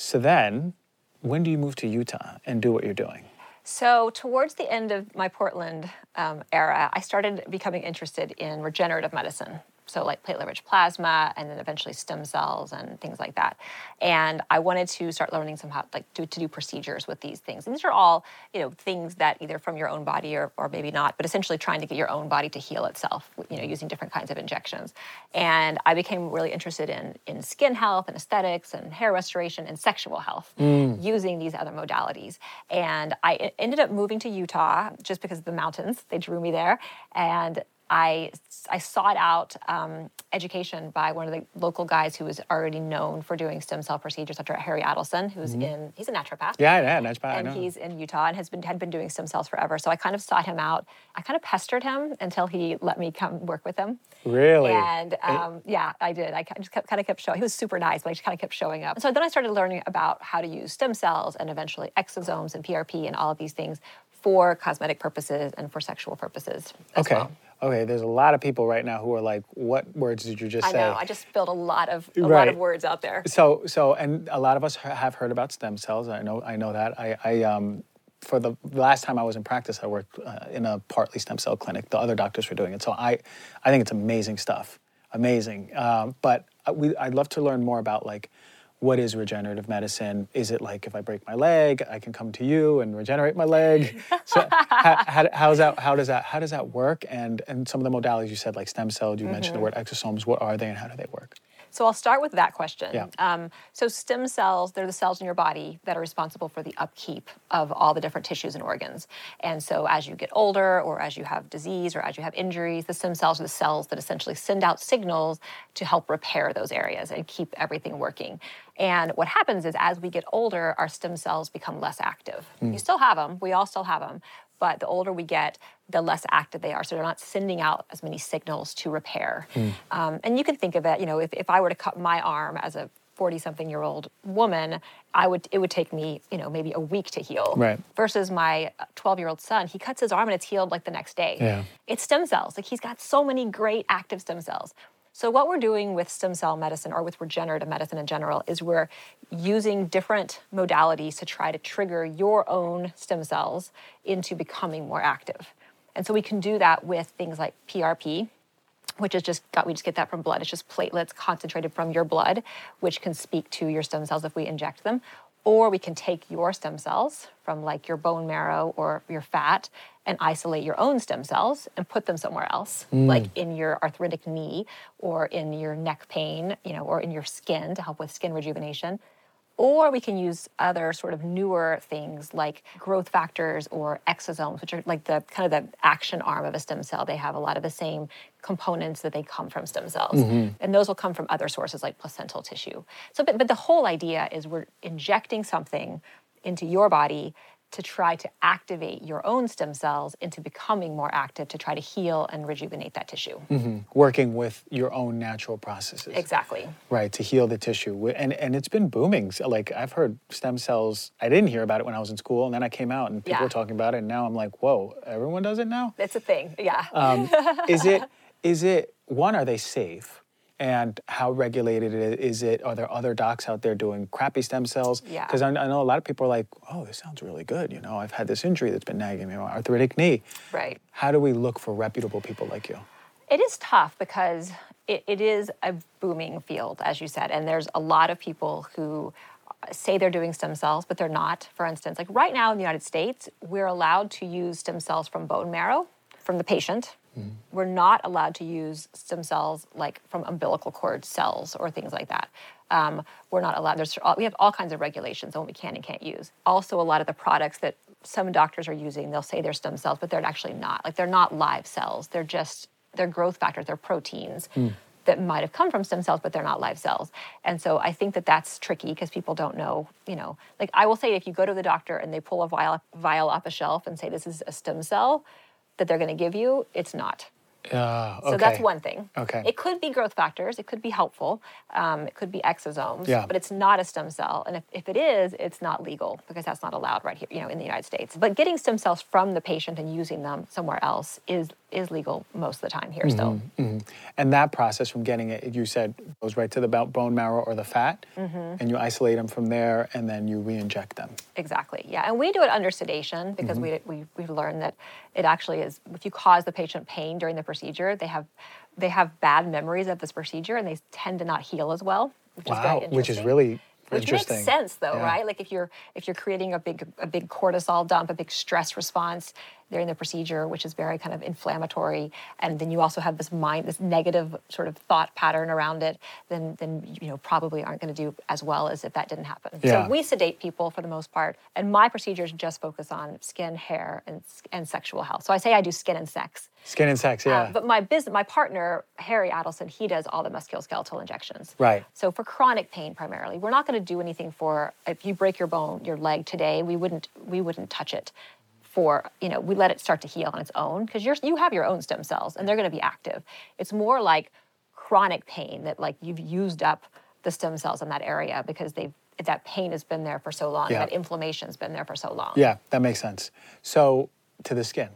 So then, when do you move to Utah and do what you're doing? So, towards the end of my Portland um, era, I started becoming interested in regenerative medicine. So, like platelet rich plasma and then eventually stem cells and things like that. And I wanted to start learning somehow, like to, to do procedures with these things. And these are all, you know, things that either from your own body or, or maybe not, but essentially trying to get your own body to heal itself, you know, using different kinds of injections. And I became really interested in, in skin health and aesthetics and hair restoration and sexual health mm. using these other modalities. And i ended up moving to Utah just because of the mountains. They drew me there. And I, I sought out um, education by one of the local guys who was already known for doing stem cell procedures, Dr. Harry Adelson, who's in, he's a naturopath Yeah, yeah, I and know. he's in Utah and has been had been doing stem cells forever. So I kind of sought him out. I kind of pestered him until he let me come work with him. Really? And um, yeah, I did. I just kept, kind of kept showing. He was super nice, but I just kind of kept showing up. So then I started learning about how to use stem cells and eventually exosomes and PRP and all of these things for cosmetic purposes and for sexual purposes. As Okay. Well. Okay. There's a lot of people right now who are like, "What words did you just I say?" know. I just spilled a lot of a lot of words out there. So, so, and a lot of us have heard about stem cells. I know, I know that. I, I, um, for the last time I was in practice, I worked uh, in a partly stem cell clinic. The other doctors were doing it, so I, I think it's amazing stuff. Amazing. Um, but we, I'd love to learn more about like, what is regenerative medicine? Is it like if I break my leg, I can come to you and regenerate my leg? So how, how, how's that? How does that? How does that work? And and some of the modalities you said, like stem cell. You mentioned the mm-hmm. word exosomes. What are they, and how do they work? So I'll start with that question. Yeah. Um, so stem cells, they're the cells in your body that are responsible for the upkeep of all the different tissues and organs. And so as you get older or as you have disease or as you have injuries, the stem cells are the cells that essentially send out signals to help repair those areas and keep everything working. And what happens is as we get older, our stem cells become less active. You still have them, we all still have them, but the older we get, the less active they are. So they're not sending out as many signals to repair. Um, and you can think of it, you know, if, if I were to cut my arm as a 40 something year old woman, I would it would take me, you know, maybe a week to heal. Right. Versus my 12 year old son, he cuts his arm and it's healed like the next day. Yeah. It's stem cells. Like he's got so many great active stem cells. So what we're doing with stem cell medicine or with regenerative medicine in general is we're using different modalities to try to trigger your own stem cells into becoming more active. And so we can do that with things like PRP, which is just got we just get that from blood. It's just platelets concentrated from your blood, which can speak to your stem cells if we inject them. Or we can take your stem cells from like your bone marrow or your fat and isolate your own stem cells and put them somewhere else, mm. like in your arthritic knee or in your neck pain, you know, or in your skin to help with skin rejuvenation. Or we can use other sort of newer things like growth factors or exosomes, which are like the kind of the action arm of a stem cell. They have a lot of the same components that they come from stem cells. Mm-hmm. And those will come from other sources like placental tissue. So, but, but the whole idea is we're injecting something into your body to try to activate your own stem cells into becoming more active to try to heal and rejuvenate that tissue. Working with your own natural processes. Exactly. Right, to heal the tissue. And, and it's been booming. Like, I've heard stem cells, I didn't hear about it when I was in school, and then I came out and people Yeah. were talking about it, and now I'm like, whoa, everyone does it now? It's a thing. Yeah. Um, is it, is it, one, are they safe? And how regulated is it? Are there other docs out there doing crappy stem cells? Yeah. Because I, know a lot of people are like, oh, this sounds really good. You know, I've had this injury that's been nagging me, my arthritic knee. right. How do we look for reputable people like you? It is tough because it, it is a booming field, as you said, and there's a lot of people who uh, say they're doing stem cells, but they're not. For instance, like right now in the United States, we're allowed to use stem cells from bone marrow from the patient. We're not allowed to use stem cells like from umbilical cord cells or things like that. Um, we're not allowed. There's all, we have all kinds of regulations on what we can and can't use. Also, a lot of the products that some doctors are using, they'll say they're stem cells, but they're actually not. Like they're not live cells. They're just they're growth factors. They're proteins that might have come from stem cells, but they're not live cells. And so I think that that's tricky because people don't know. You know, like I will say, if you go to the doctor and they pull a vial, vial off a shelf and say this is a stem cell that they're going to give you, it's not. Uh, So that's one thing. Okay. It could be growth factors. It could be helpful. Um, it could be exosomes. Yeah. But it's not a stem cell. And if, if it is, it's not legal because that's not allowed right here, you know, in the United States. But getting stem cells from the patient and using them somewhere else is is legal most of the time here still. Mm-hmm, mm-hmm. And that process from getting it, you said, goes right to the bone marrow or the fat, Mm-hmm. and you isolate them from there, and then you re-inject them. Exactly. Yeah, and we do it under sedation because mm-hmm. we, we we've learned that it actually is. If you cause the patient pain during the procedure, they have they have bad memories of this procedure and they tend to not heal as well. Which is Wow, which is really Which makes sense though, Yeah. right? Like if you're if you're creating a big a big cortisol dump, a big stress response during the procedure, which is very kind of inflammatory, and then you also have this mind, this negative sort of thought pattern around it, then then you know probably aren't going to do as well as if that didn't happen. Yeah. So we sedate people for the most part, and my procedures just focus on skin, hair, and and sexual health. So I say I do skin and sex. Skin and sex, yeah. Uh, but my business, my partner Harry Adelson, he does all the musculoskeletal injections. Right. So for chronic pain primarily, we're not going to do anything for if you break your bone, your leg today, we wouldn't we wouldn't touch it for, you know, we let it start to heal on its own because you're you have your own stem cells and they're going to be active. It's more like chronic pain that like you've used up the stem cells in that area because they've that pain has been there for so long, Yeah. that inflammation's been there for so long. yeah, that makes sense. So, to the skin.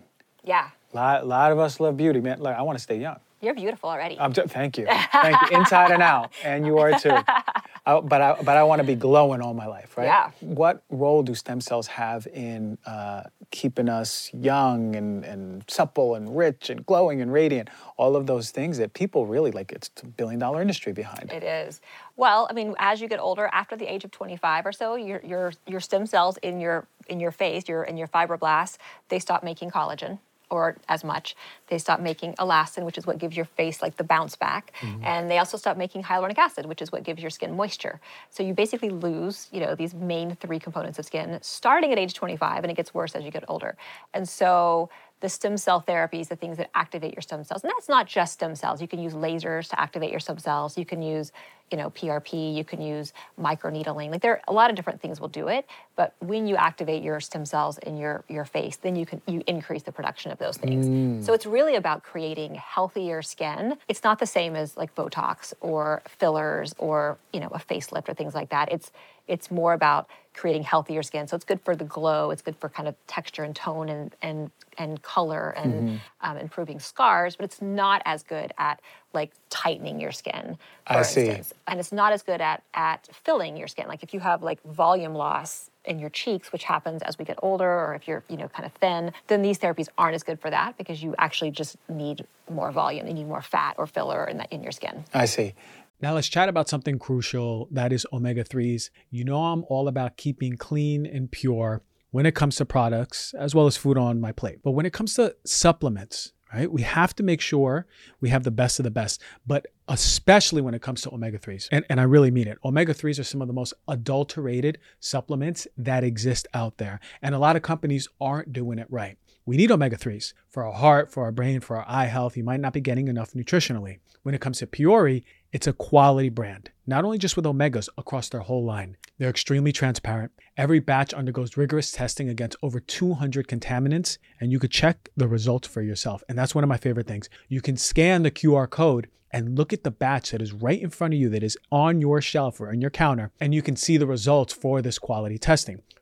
Yeah. A lot, lot of us love beauty, man. Like, I want to stay young. You're beautiful already. Thank you. Thank you. Inside and out. And you are too. I, but I but I want to be glowing all my life, right? Yeah. What role do stem cells have in uh, keeping us young and, and supple and rich and glowing and radiant? All of those things that people really like. It's a billion dollar industry behind. It is. Well, I mean, as you get older, after the age of 25 or so, your your your stem cells in your in your face, your in your fibroblasts, they stop making collagen or as much. They stop making elastin, which is what gives your face like the bounce back, mm-hmm. and they also stop making hyaluronic acid, which is what gives your skin moisture. So you basically lose, you know, these main three components of skin starting at age 25, and it gets worse as you get older. And so the stem cell therapies, the things that activate your stem cells. And that's not just stem cells. You can use lasers to activate your stem cells. You can use, you know, PRP. You can use microneedling. Like there are a lot of different things will do it. But when you activate your stem cells in your your face, then you can you increase the production of those things. Mm. So it's really about creating healthier skin. It's not the same as like Botox or fillers or you know a facelift or things like that. It's it's more about creating healthier skin. So it's good for the glow. It's good for kind of texture and tone and and and color and mm-hmm. um, improving scars. But it's not as good at like tightening your skin, for I instance. See. And it's not as good at at filling your skin. Like if you have like volume loss in your cheeks, which happens as we get older, or if you're you know kind of thin, then these therapies aren't as good for that because you actually just need more volume. You need more fat or filler in that in your skin. I see. Now let's chat about something crucial that is omega 3s. You know, I'm all about keeping clean and pure when it comes to products as well as food on my plate. But when it comes to supplements, right, we have to make sure we have the best of the best, but especially when it comes to omega 3s. And, and I really mean it. Omega 3s are some of the most adulterated supplements that exist out there. And a lot of companies aren't doing it right. We need omega 3s for our heart, for our brain, for our eye health. You might not be getting enough nutritionally. When it comes to Puori, it's a quality brand, not only just with omegas across their whole line. They're extremely transparent. Every batch undergoes rigorous testing against over 200 contaminants, and you could check the results for yourself. And that's one of my favorite things. You can scan the QR code and look at the batch that is right in front of you that is on your shelf or on your counter, and you can see the results for this quality testing.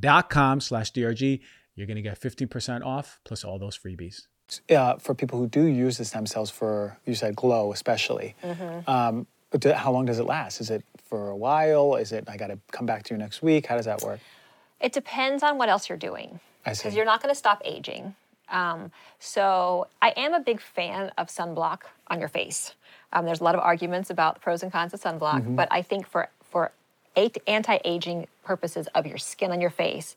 dot com slash DRG. You're going to get 15% off plus all those freebies. Uh, for people who do use the stem cells for, you said glow especially, mm-hmm. um, do, how long does it last? Is it for a while? Is it, I got to come back to you next week? How does that work? It depends on what else you're doing. Because you're not going to stop aging. Um, so I am a big fan of sunblock on your face. Um, there's a lot of arguments about the pros and cons of sunblock, mm-hmm. but I think for for anti-aging purposes of your skin on your face,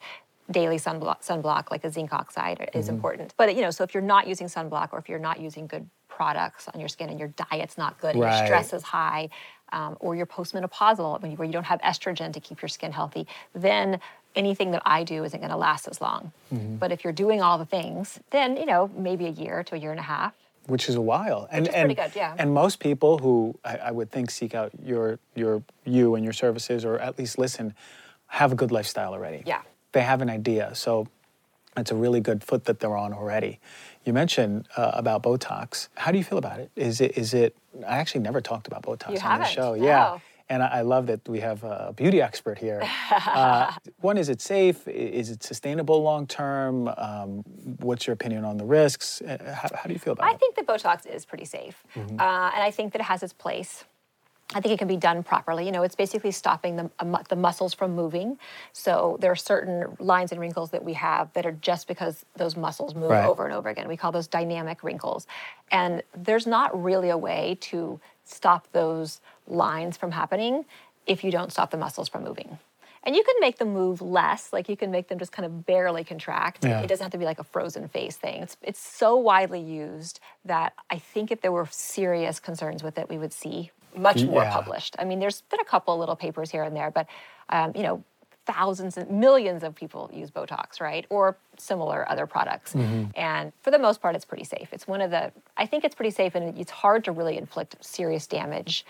daily sunblock, sunblock like a zinc oxide is mm-hmm. important. But you know, so if you're not using sunblock or if you're not using good products on your skin and your diet's not good and Right. your stress is high, um, or you're postmenopausal when you- where you don't have estrogen to keep your skin healthy, then anything that I do isn't going to last as long. Mm-hmm. But if you're doing all the things, then you know maybe a year to a year and a half. which is a while. And and, pretty good, yeah. and most people who I, I would think seek out your your you and your services or at least listen have a good lifestyle already. Yeah. They have an idea. So it's a really good foot that they're on already. You mentioned uh, about Botox. How do you feel about it? Is it is it I actually never talked about Botox You on the show. No. Yeah. And I, I love that we have a beauty expert here. Uh, one, is it safe? Is it sustainable long term? Um, what's your opinion on the risks? Uh, How, how do you feel about I it? I think that Botox is pretty safe, Mm-hmm. uh, and I think that it has its place. I think it can be done properly. You know, it's basically stopping the, the muscles from moving. So there are certain lines and wrinkles that we have that are just because those muscles move Right. over and over again. We call those dynamic wrinkles. And there's not really a way to stop those lines from happening if you don't stop the muscles from moving. And you can make them move less, like you can make them just kind of barely contract. Yeah. It doesn't have to be like a frozen face thing. It's, it's so widely used that I think if there were serious concerns with it, we would see much more Yeah. published. I mean, there's been a couple little papers here and there, but um, you know, thousands and millions of people use Botox, right? Or similar other products. And for the most part, it's pretty safe. It's one of the, I think it's pretty safe and it's hard to really inflict serious damage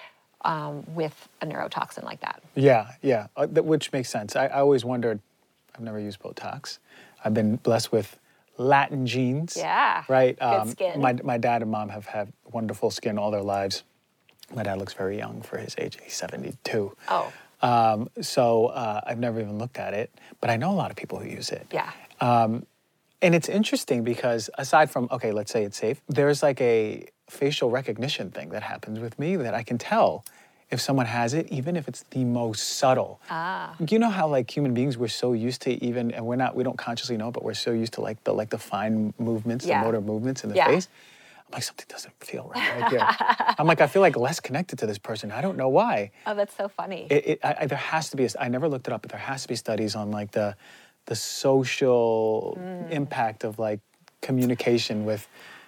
um, with a neurotoxin like that. Yeah, yeah, uh, that, which makes sense. I, I always wondered, I've never used Botox. I've been blessed with Latin genes. Yeah, Right? Um, good skin. My, my dad and mom have had wonderful skin all their lives. My dad looks very young for his age. He's 72. Oh, Um, so uh, I've never even looked at it, but I know a lot of people who use it. yeah. And it's interesting because aside from, okay, let's say it's safe, there's like a facial recognition thing that happens with me that I can tell if someone has it, even if it's the most subtle. Ah. You know how like human beings we're so used to even and we're not we don't consciously know, but we're so used to like the like the fine movements, Yeah. the motor movements in the Yeah. face. Like, something doesn't feel right. right here. I'm like, I feel like less connected to this person. I don't know why Oh, that's so funny. it, it, I, I- there has to be. A, I never looked it up, but there has to be studies on like the the social Mm. impact of like communication with.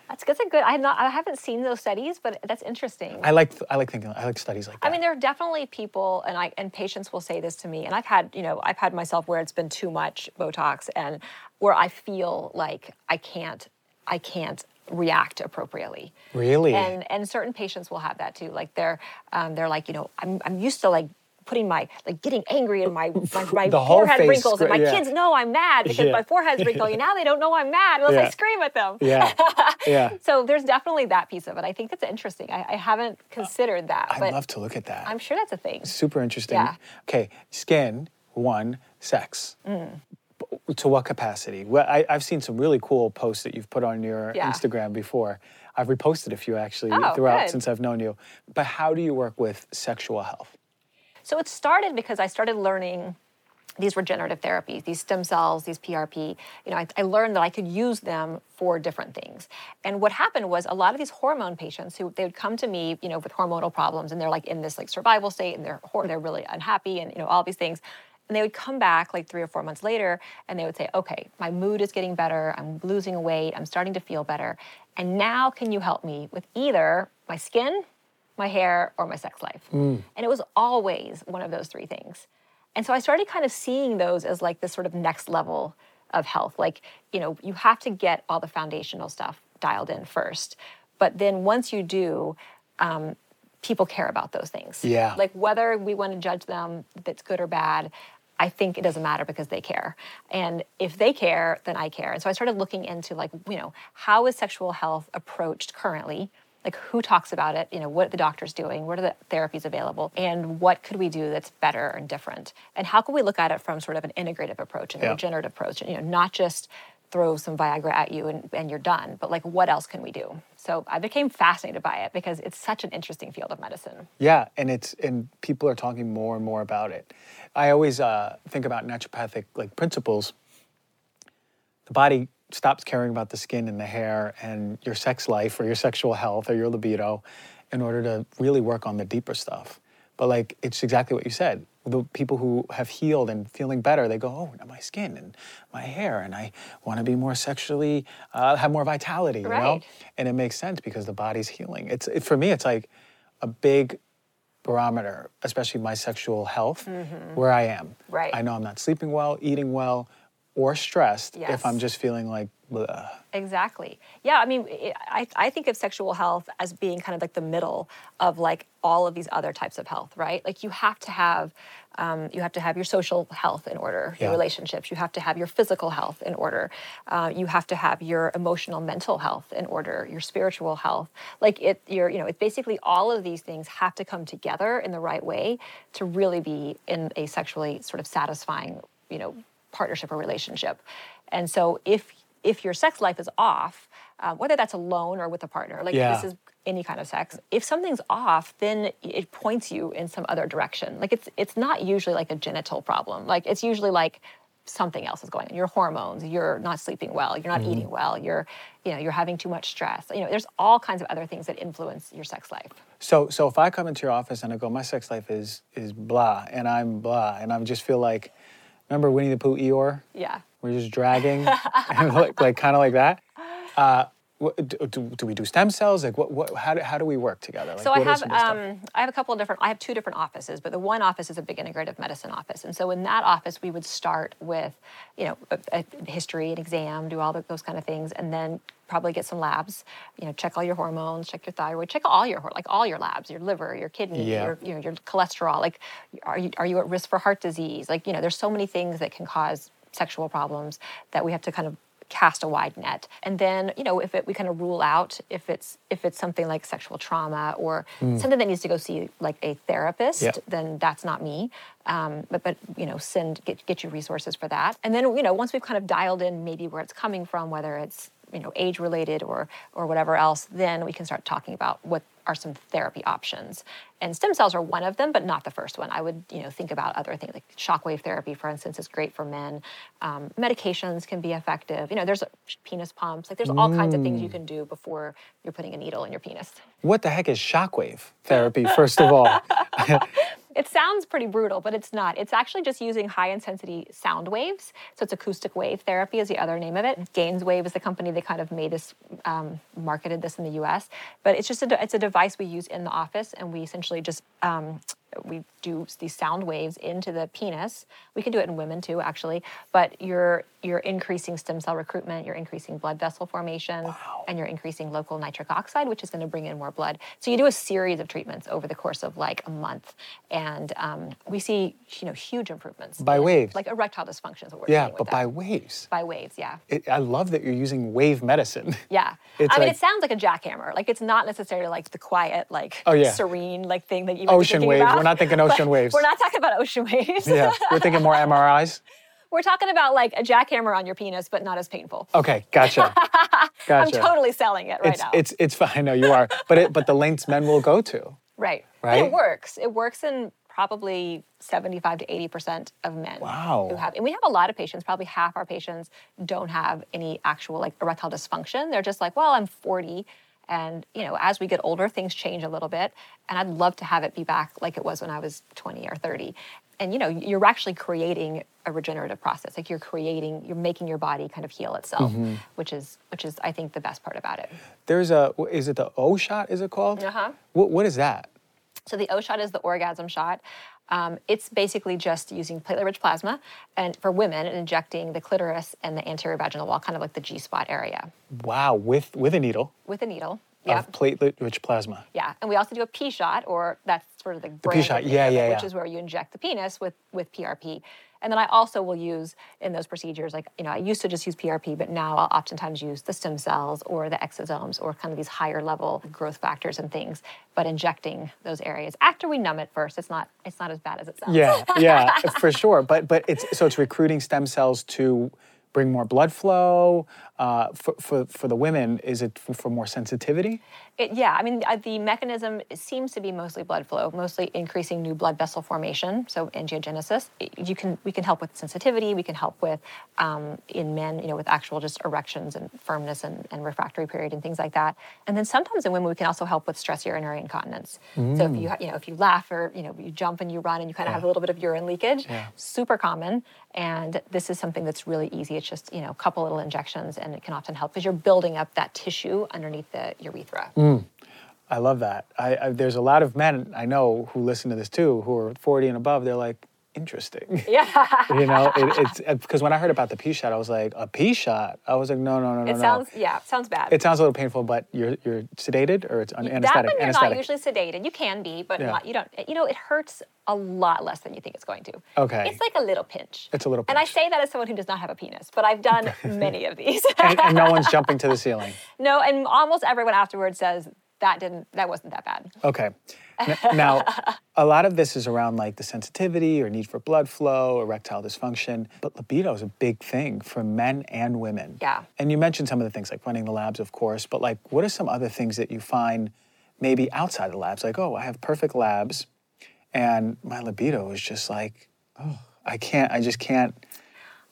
That's, that's a good. I not. I haven't seen those studies, but that's interesting. I like I like thinking. I like studies like that. I mean, there are definitely people, and I and patients will say this to me, and I've had, you know, I've had myself where it's been too much Botox, and where I feel like I can't, I can't react appropriately. Really? And and certain patients will have that too. Like they're, um, they're like, you know, I'm I'm used to like putting my like getting angry and my my, my forehead wrinkles and my yeah. kids know I'm mad because Yeah. my forehead's wrinkly. now they don't know I'm mad unless Yeah. I scream at them. yeah, yeah. So there's definitely that piece of it. I think that's interesting. I, I haven't considered that, I'd love to look at that. I'm sure that's a thing. Super interesting. Yeah. Okay, skin one, sex. Mm. To what capacity? Well, I, I've seen some really cool posts that you've put on your Yeah. Instagram before. I've reposted a few actually Oh, throughout good. since I've known you. But how do you work with sexual health? So it started because I started learning these regenerative therapies, these stem cells, these PRP. You know, I, I learned that I could use them for different things. And what happened was a lot of these hormone patients who they would come to me, you know, with hormonal problems, and they're like in this like survival state, and they're they're really unhappy, and you know all these things. And they would come back like three or four months later, and they would say, "Okay, my mood is getting better. I'm losing weight. I'm starting to feel better. And now, can you help me with either my skin, my hair, or my sex life?" And it was always one of those three things. And so I started kind of seeing those as like this sort of next level of health. Like, you know, you have to get all the foundational stuff dialed in first. But then once you do, um, people care about those things. Yeah. Like whether we want to judge them that's good or bad, I think it doesn't matter because they care. And if they care, then I care. And so I started looking into like, you know, how is sexual health approached currently? Like who talks about it? You know, what are the doctors doing? What are the therapies available? And what could we do that's better and different? And how can we look at it from sort of an integrative approach and a regenerative approach? You know, not just throw some Viagra at you and, and you're done, but like what else can we do? So I became fascinated by it because it's such an interesting field of medicine. Yeah, and it's and people are talking more and more about it. I always uh, think about naturopathic like principles. The body stops caring about the skin and the hair and your sex life or your sexual health or your libido in order to really work on the deeper stuff. But like it's exactly what you said. The people who have healed and feeling better, they go, oh, now my skin and my hair, and I want to be more sexually, uh, have more vitality, you know? And it makes sense because the body's healing. It's it, for me, it's like a big barometer, especially my sexual health, where I am. Mm-hmm. Right. I know I'm not sleeping well, eating well, or stressed Yes. if I'm just feeling like, Bleh. Exactly. Yeah, I mean, it, I, I think of sexual health as being kind of like the middle of like all of these other types of health, right? Like you have to have, um, you have to have your social health in order, your relationships. You have to have your physical health in order. Uh, you have to have your emotional, mental health in order. Your spiritual health, like it, your, you know, it basically all of these things have to come together in the right way to really be in a sexually sort of satisfying, you know, partnership or relationship. And so if if your sex life is off, uh, whether that's alone or with a partner, like Yeah. this is any kind of sex, if something's off, then it points you in some other direction. Like it's it's not usually like a genital problem. Like it's usually like something else is going on. Your hormones, you're not sleeping well, you're not Mm-hmm. eating well, you're you know you're having too much stress. You know, there's all kinds of other things that influence your sex life. So, so if I come into your office and I go, my sex life is is blah, and I'm blah, and I just feel like, remember Winnie the Pooh Eeyore? Yeah. We're just dragging, and like kind of like that. Uh, what, do, do, we do stem cells? Like, what, what, how, do, how do we work together? Like, So I have some of the stuff? um, I have a couple of different. I have two different offices, but the one office is a big integrative medicine office, and so in that office we would start with, you know, a, a history, an exam, do all the, those kind of things, and then probably get some labs. You know, check all your hormones, check your thyroid, check all your like all your labs, your liver, your kidney, Yeah. your you know your cholesterol. Like, are you are you at risk for heart disease? Like, you know, there's so many things that can cause sexual problems that we have to kind of cast a wide net. And then you know if it, we kind of rule out if it's if it's something like sexual trauma or something that needs to go see like a therapist Yeah. then that's not me. Um, but but you know send get, get you resources for that. And then you know once we've kind of dialed in maybe where it's coming from whether it's you know age related or or whatever else then we can start talking about what are some therapy options and stem cells are one of them but not the first one i would you know think about other things like shockwave therapy for instance is great for men um, medications can be effective you know there's penis pumps like there's all kinds of things you can do before you're putting a needle in your penis What the heck is shockwave therapy? First of all, It sounds pretty brutal, but it's not. It's actually just using high intensity sound waves. So it's acoustic wave therapy is the other name of it. Gainswave is the company that kind of made this, um, marketed this in the U.S. But it's just a, it's a device we use in the office, and we essentially just um, we do these sound waves into the penis. We can do it in women too, actually. But you're you're increasing stem cell recruitment, you're increasing blood vessel formation, and you're increasing local nitric oxide, which is going to bring in more blood. So you do a series of treatments over the course of like a month, and um, we see you know huge improvements By in, waves? like erectile dysfunction is what we're yeah, but that. by waves. by waves, yeah. It, I love that you're using wave medicine. Yeah. It's I mean, it sounds like a jackhammer. Like it's not necessarily like the quiet, like Oh, yeah. serene, like thing that you Ocean waves. about. We're not thinking ocean waves. We're not talking about ocean waves. yeah, we're thinking more MRIs. We're talking about like a jackhammer on your penis, but not as painful. Okay, gotcha. gotcha. I'm totally selling it right it's now. it's it's fine. I know you are, but it but the lengths men will go to. right. Right? It works. It works in probably 75 to 80% of men Wow. who have and we have a lot of patients probably half our patients don't have any actual like erectile dysfunction they're just like well i'm 40 and you know as we get older things change a little bit and i'd love to have it be back like it was when i was 20 or 30 and you know you're actually creating a regenerative process like you're creating you're making your body kind of heal itself Mm-hmm. which is which is i think the best part about it There's a is it the O shot? Is it called? Uh-huh. What what is that? So the O shot is the orgasm shot. Um, it's basically just using platelet-rich plasma, and for women, and injecting the clitoris and the anterior vaginal wall, kind of like the G spot area, Wow, with with a needle with a needle. Yeah, of platelet-rich plasma. yeah. And we also do a P shot, or that's sort of the, brand shot, name yeah, yeah, which is where you inject the penis with with PRP. And then I also will use in those procedures, like you know, I used to just use PRP, but now I'll oftentimes use the stem cells or the exosomes or kind of these higher level growth factors and things. But injecting those areas after we numb it first, it's not it's not as bad as it sounds. Yeah, yeah, for sure. But but it's so it's recruiting stem cells to bring more blood flow? Uh, for, for, for the women, is it for, for more sensitivity? It, yeah, I mean, uh, the mechanism seems to be mostly blood flow, mostly increasing new blood vessel formation, so angiogenesis. You can we can help with sensitivity. We can help with um, in men, you know, with actual just erections and firmness and, and, refractory period and things like that. And then sometimes in women, we can also help with stress urinary incontinence. Mm. So if you you know if you laugh or you know you jump and you run and you kind of yeah. have a little bit of urine leakage, yeah. super common. And this is something that's really easy. It's just you know a couple little injections, and it can often help because you're building up that tissue underneath the urethra. Mm. I love that. I, I, there's a lot of men I know who listen to this too, who are 40 and above. They're like, interesting. Yeah. you know, it, it's because uh, when I heard about the pee shot, I was like, a pee shot. I was like, no, no, no, no. It sounds yeah, it sounds bad. It sounds a little painful, but you're you're sedated or it's un- that anesthetic. That one you're anesthetic. not usually sedated. You can be, but yeah. not, you don't. You know, it hurts a lot less than you think it's going to. Okay. It's like a little pinch. It's a little pinch. And I say that as someone who does not have a penis, but I've done many of these. and, and no one's jumping to the ceiling. No, and almost everyone afterwards says that didn't that wasn't that bad. Okay. now, a lot of this is around like the sensitivity or need for blood flow, erectile dysfunction, but libido is a big thing for men and women. Yeah. And you mentioned some of the things like running the labs, of course, but like what are some other things that you find maybe outside the labs? Like, oh, I have perfect labs and my libido is just like, oh, I can't, I just can't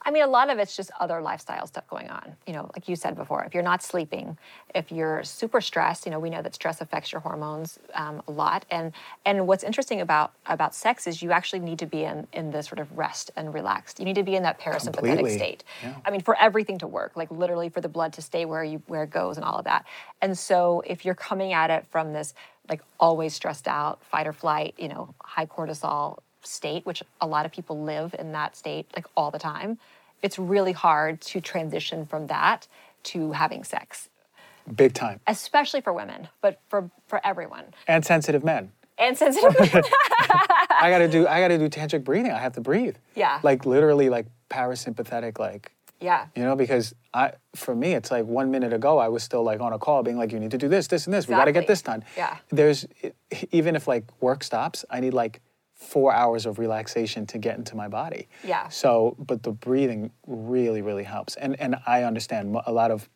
I mean, a lot of it's just other lifestyle stuff going on. You know, like you said before, if you're not sleeping, if you're super stressed, you know, we know that stress affects your hormones um, a lot. And and what's interesting about about sex is you actually need to be in in the sort of rest and relaxed. You need to be in that parasympathetic Completely. state. Yeah. I mean, for everything to work, like literally for the blood to stay where you where it goes and all of that. And so if you're coming at it from this like always stressed out, fight or flight, you know, high cortisol state, which a lot of people live in that state like all the time, it's really hard to transition from that to having sex. Big time. Especially for women, but for for everyone. And sensitive men. And sensitive men. I gotta do I gotta do tantric breathing. I have to breathe. Yeah. Like literally like parasympathetic like yeah. You know, because I for me it's like one minute ago I was still like on a call being like, you need to do this, this, and this. Exactly. We gotta get this done. Yeah. There's even if like work stops, I need like four hours of relaxation to get into my body. Yeah. So, but the breathing really, really helps. And and I understand a lot of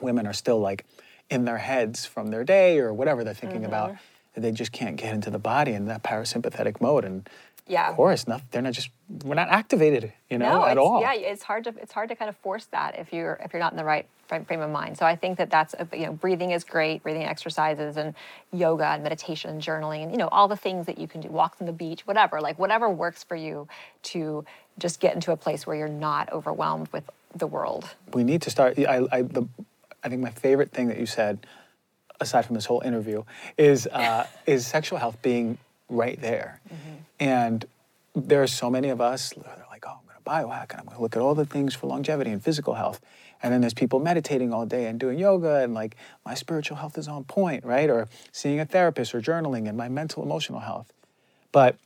women are still like in their heads from their day or whatever they're thinking mm-hmm. about. They just can't get into the body in that parasympathetic mode. And yeah. of course, not, they're not just we're not activated, you know, no, at all. Yeah, it's hard to it's hard to kind of force that if you're if you're not in the right frame of mind. So I think that that's a, you know breathing is great, breathing exercises and yoga and meditation and journaling and you know all the things that you can do, walks on the beach, whatever, like whatever works for you to just get into a place where you're not overwhelmed with the world. We need to start. I I, the, I think my favorite thing that you said, aside from this whole interview, is uh, is sexual health being right there, mm-hmm. and there are so many of us. They're like, oh, I'm going to biohack and I'm going to look at all the things for longevity and physical health. And then there's people meditating all day and doing yoga and like my spiritual health is on point, right? Or seeing a therapist or journaling and my mental emotional health. But,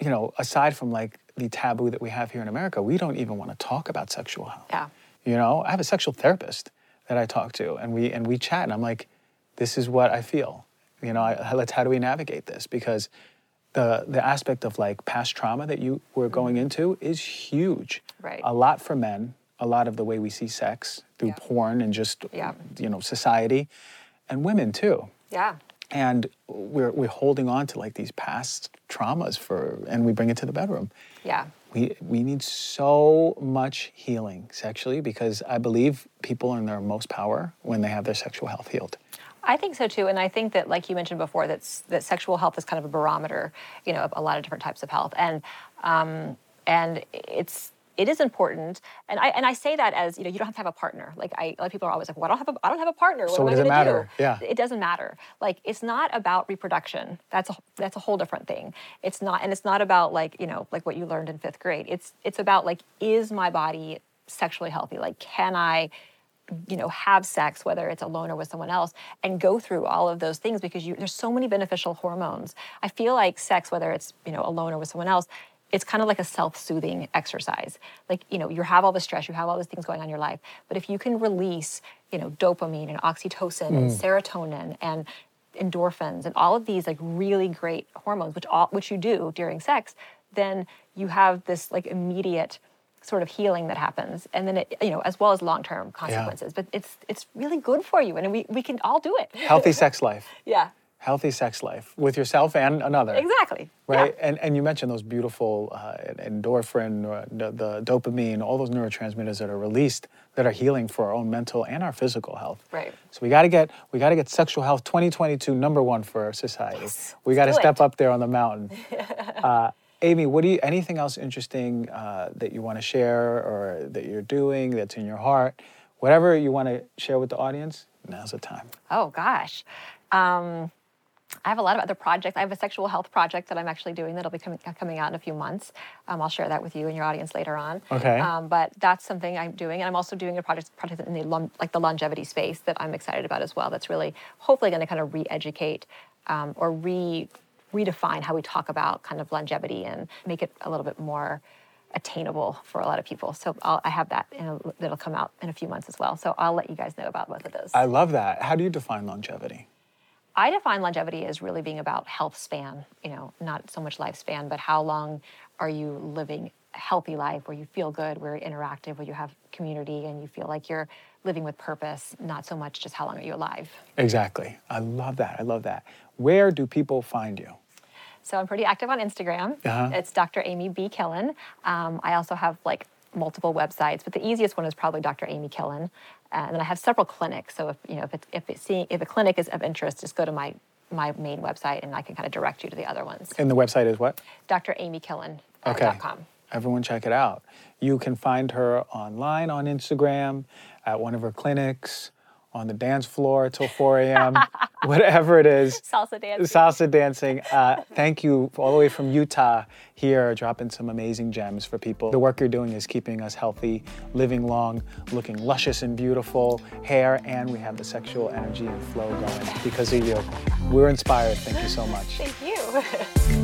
you know, aside from like the taboo that we have here in America, we don't even want to talk about sexual health. Yeah. You know, I have a sexual therapist that I talk to and we and we chat and I'm like, this is what I feel. You know, I, let's how do we navigate this? Because the the aspect of like past trauma that you were going mm-hmm. into is huge. Right. A lot for men, a lot of the way we see sex through yeah. porn and just yeah. you know society, and women too. Yeah. And we're we're holding on to like these past traumas for, and we bring it to the bedroom. Yeah. We we need so much healing sexually because I believe people are in their most power when they have their sexual health healed. I think so too, and I think that, like you mentioned before, that's that sexual health is kind of a barometer, you know, of a lot of different types of health, and um, and it's it is important, and I and I say that as you know, you don't have to have a partner. Like I, a lot of people are always like, "Well, I don't have a, I don't have a partner. What so am I it matter? Do? Yeah, it doesn't matter. Like it's not about reproduction. That's a that's a whole different thing. It's not, and it's not about like you know, like what you learned in fifth grade. It's it's about like, is my body sexually healthy? Like, can I you know have sex whether it's alone or with someone else and go through all of those things because you, there's so many beneficial hormones i feel like sex whether it's you know alone or with someone else it's kind of like a self-soothing exercise like you know you have all the stress you have all these things going on in your life but if you can release you know dopamine and oxytocin mm. and serotonin and endorphins and all of these like really great hormones which all which you do during sex then you have this like immediate sort of healing that happens, and then it, you know, as well as long-term consequences. But it's it's really good for you, and we we can all do it. Healthy sex life. yeah. Healthy sex life with yourself and another. Exactly. Right, Yeah. and and you mentioned those beautiful uh, endorphin, uh, the, the dopamine, all those neurotransmitters that are released that are healing for our own mental and our physical health. Right. So we got to get we got to get sexual health 2022 number one for our society. Yes, we got to step it. up there on the mountain. uh, Amy, what do you? Anything else interesting uh, that you want to share or that you're doing that's in your heart? Whatever you want to share with the audience, now's the time. Oh gosh. Um, I have a lot of other projects. I have a sexual health project that I'm actually doing that'll be coming, coming out in a few months. Um, I'll share that with you and your audience later on. Okay. Um, but that's something I'm doing, and I'm also doing a project, project in the like the longevity space that I'm excited about as well. That's really hopefully going to kind of re-educate um, or re redefine how we talk about kind of longevity and make it a little bit more attainable for a lot of people. So I'll, I have that in a, that'll come out in a few months as well. So I'll let you guys know about both of those. I love that. How do you define longevity? I define longevity as really being about health span, you know, not so much lifespan, but how long are you living a healthy life where you feel good, where you're interactive, where you have community and you feel like you're living with purpose, not so much just how long are you alive. Exactly. I love that. I love that. Where do people find you? So I'm pretty active on Instagram. Uh-huh. It's Dr. Amy B. Killen. Um, I also have like multiple websites, but the easiest one is probably Dr. Amy Killen. Uh, and then I have several clinics. So if you know if it, if it see, if a clinic is of interest, just go to my my main website and I can kind of direct you to the other ones. And the website is what? DrAmyKillen.com. Okay. .com. Everyone check it out. You can find her online on Instagram, at one of her clinics, on the dance floor till 4 a.m., whatever it is. Salsa dancing. Salsa dancing. Uh, thank you all the way from Utah here, dropping some amazing gems for people. The work you're doing is keeping us healthy, living long, looking luscious and beautiful, hair, and we have the sexual energy and flow going because of you. We're inspired. Thank you so much. Thank you.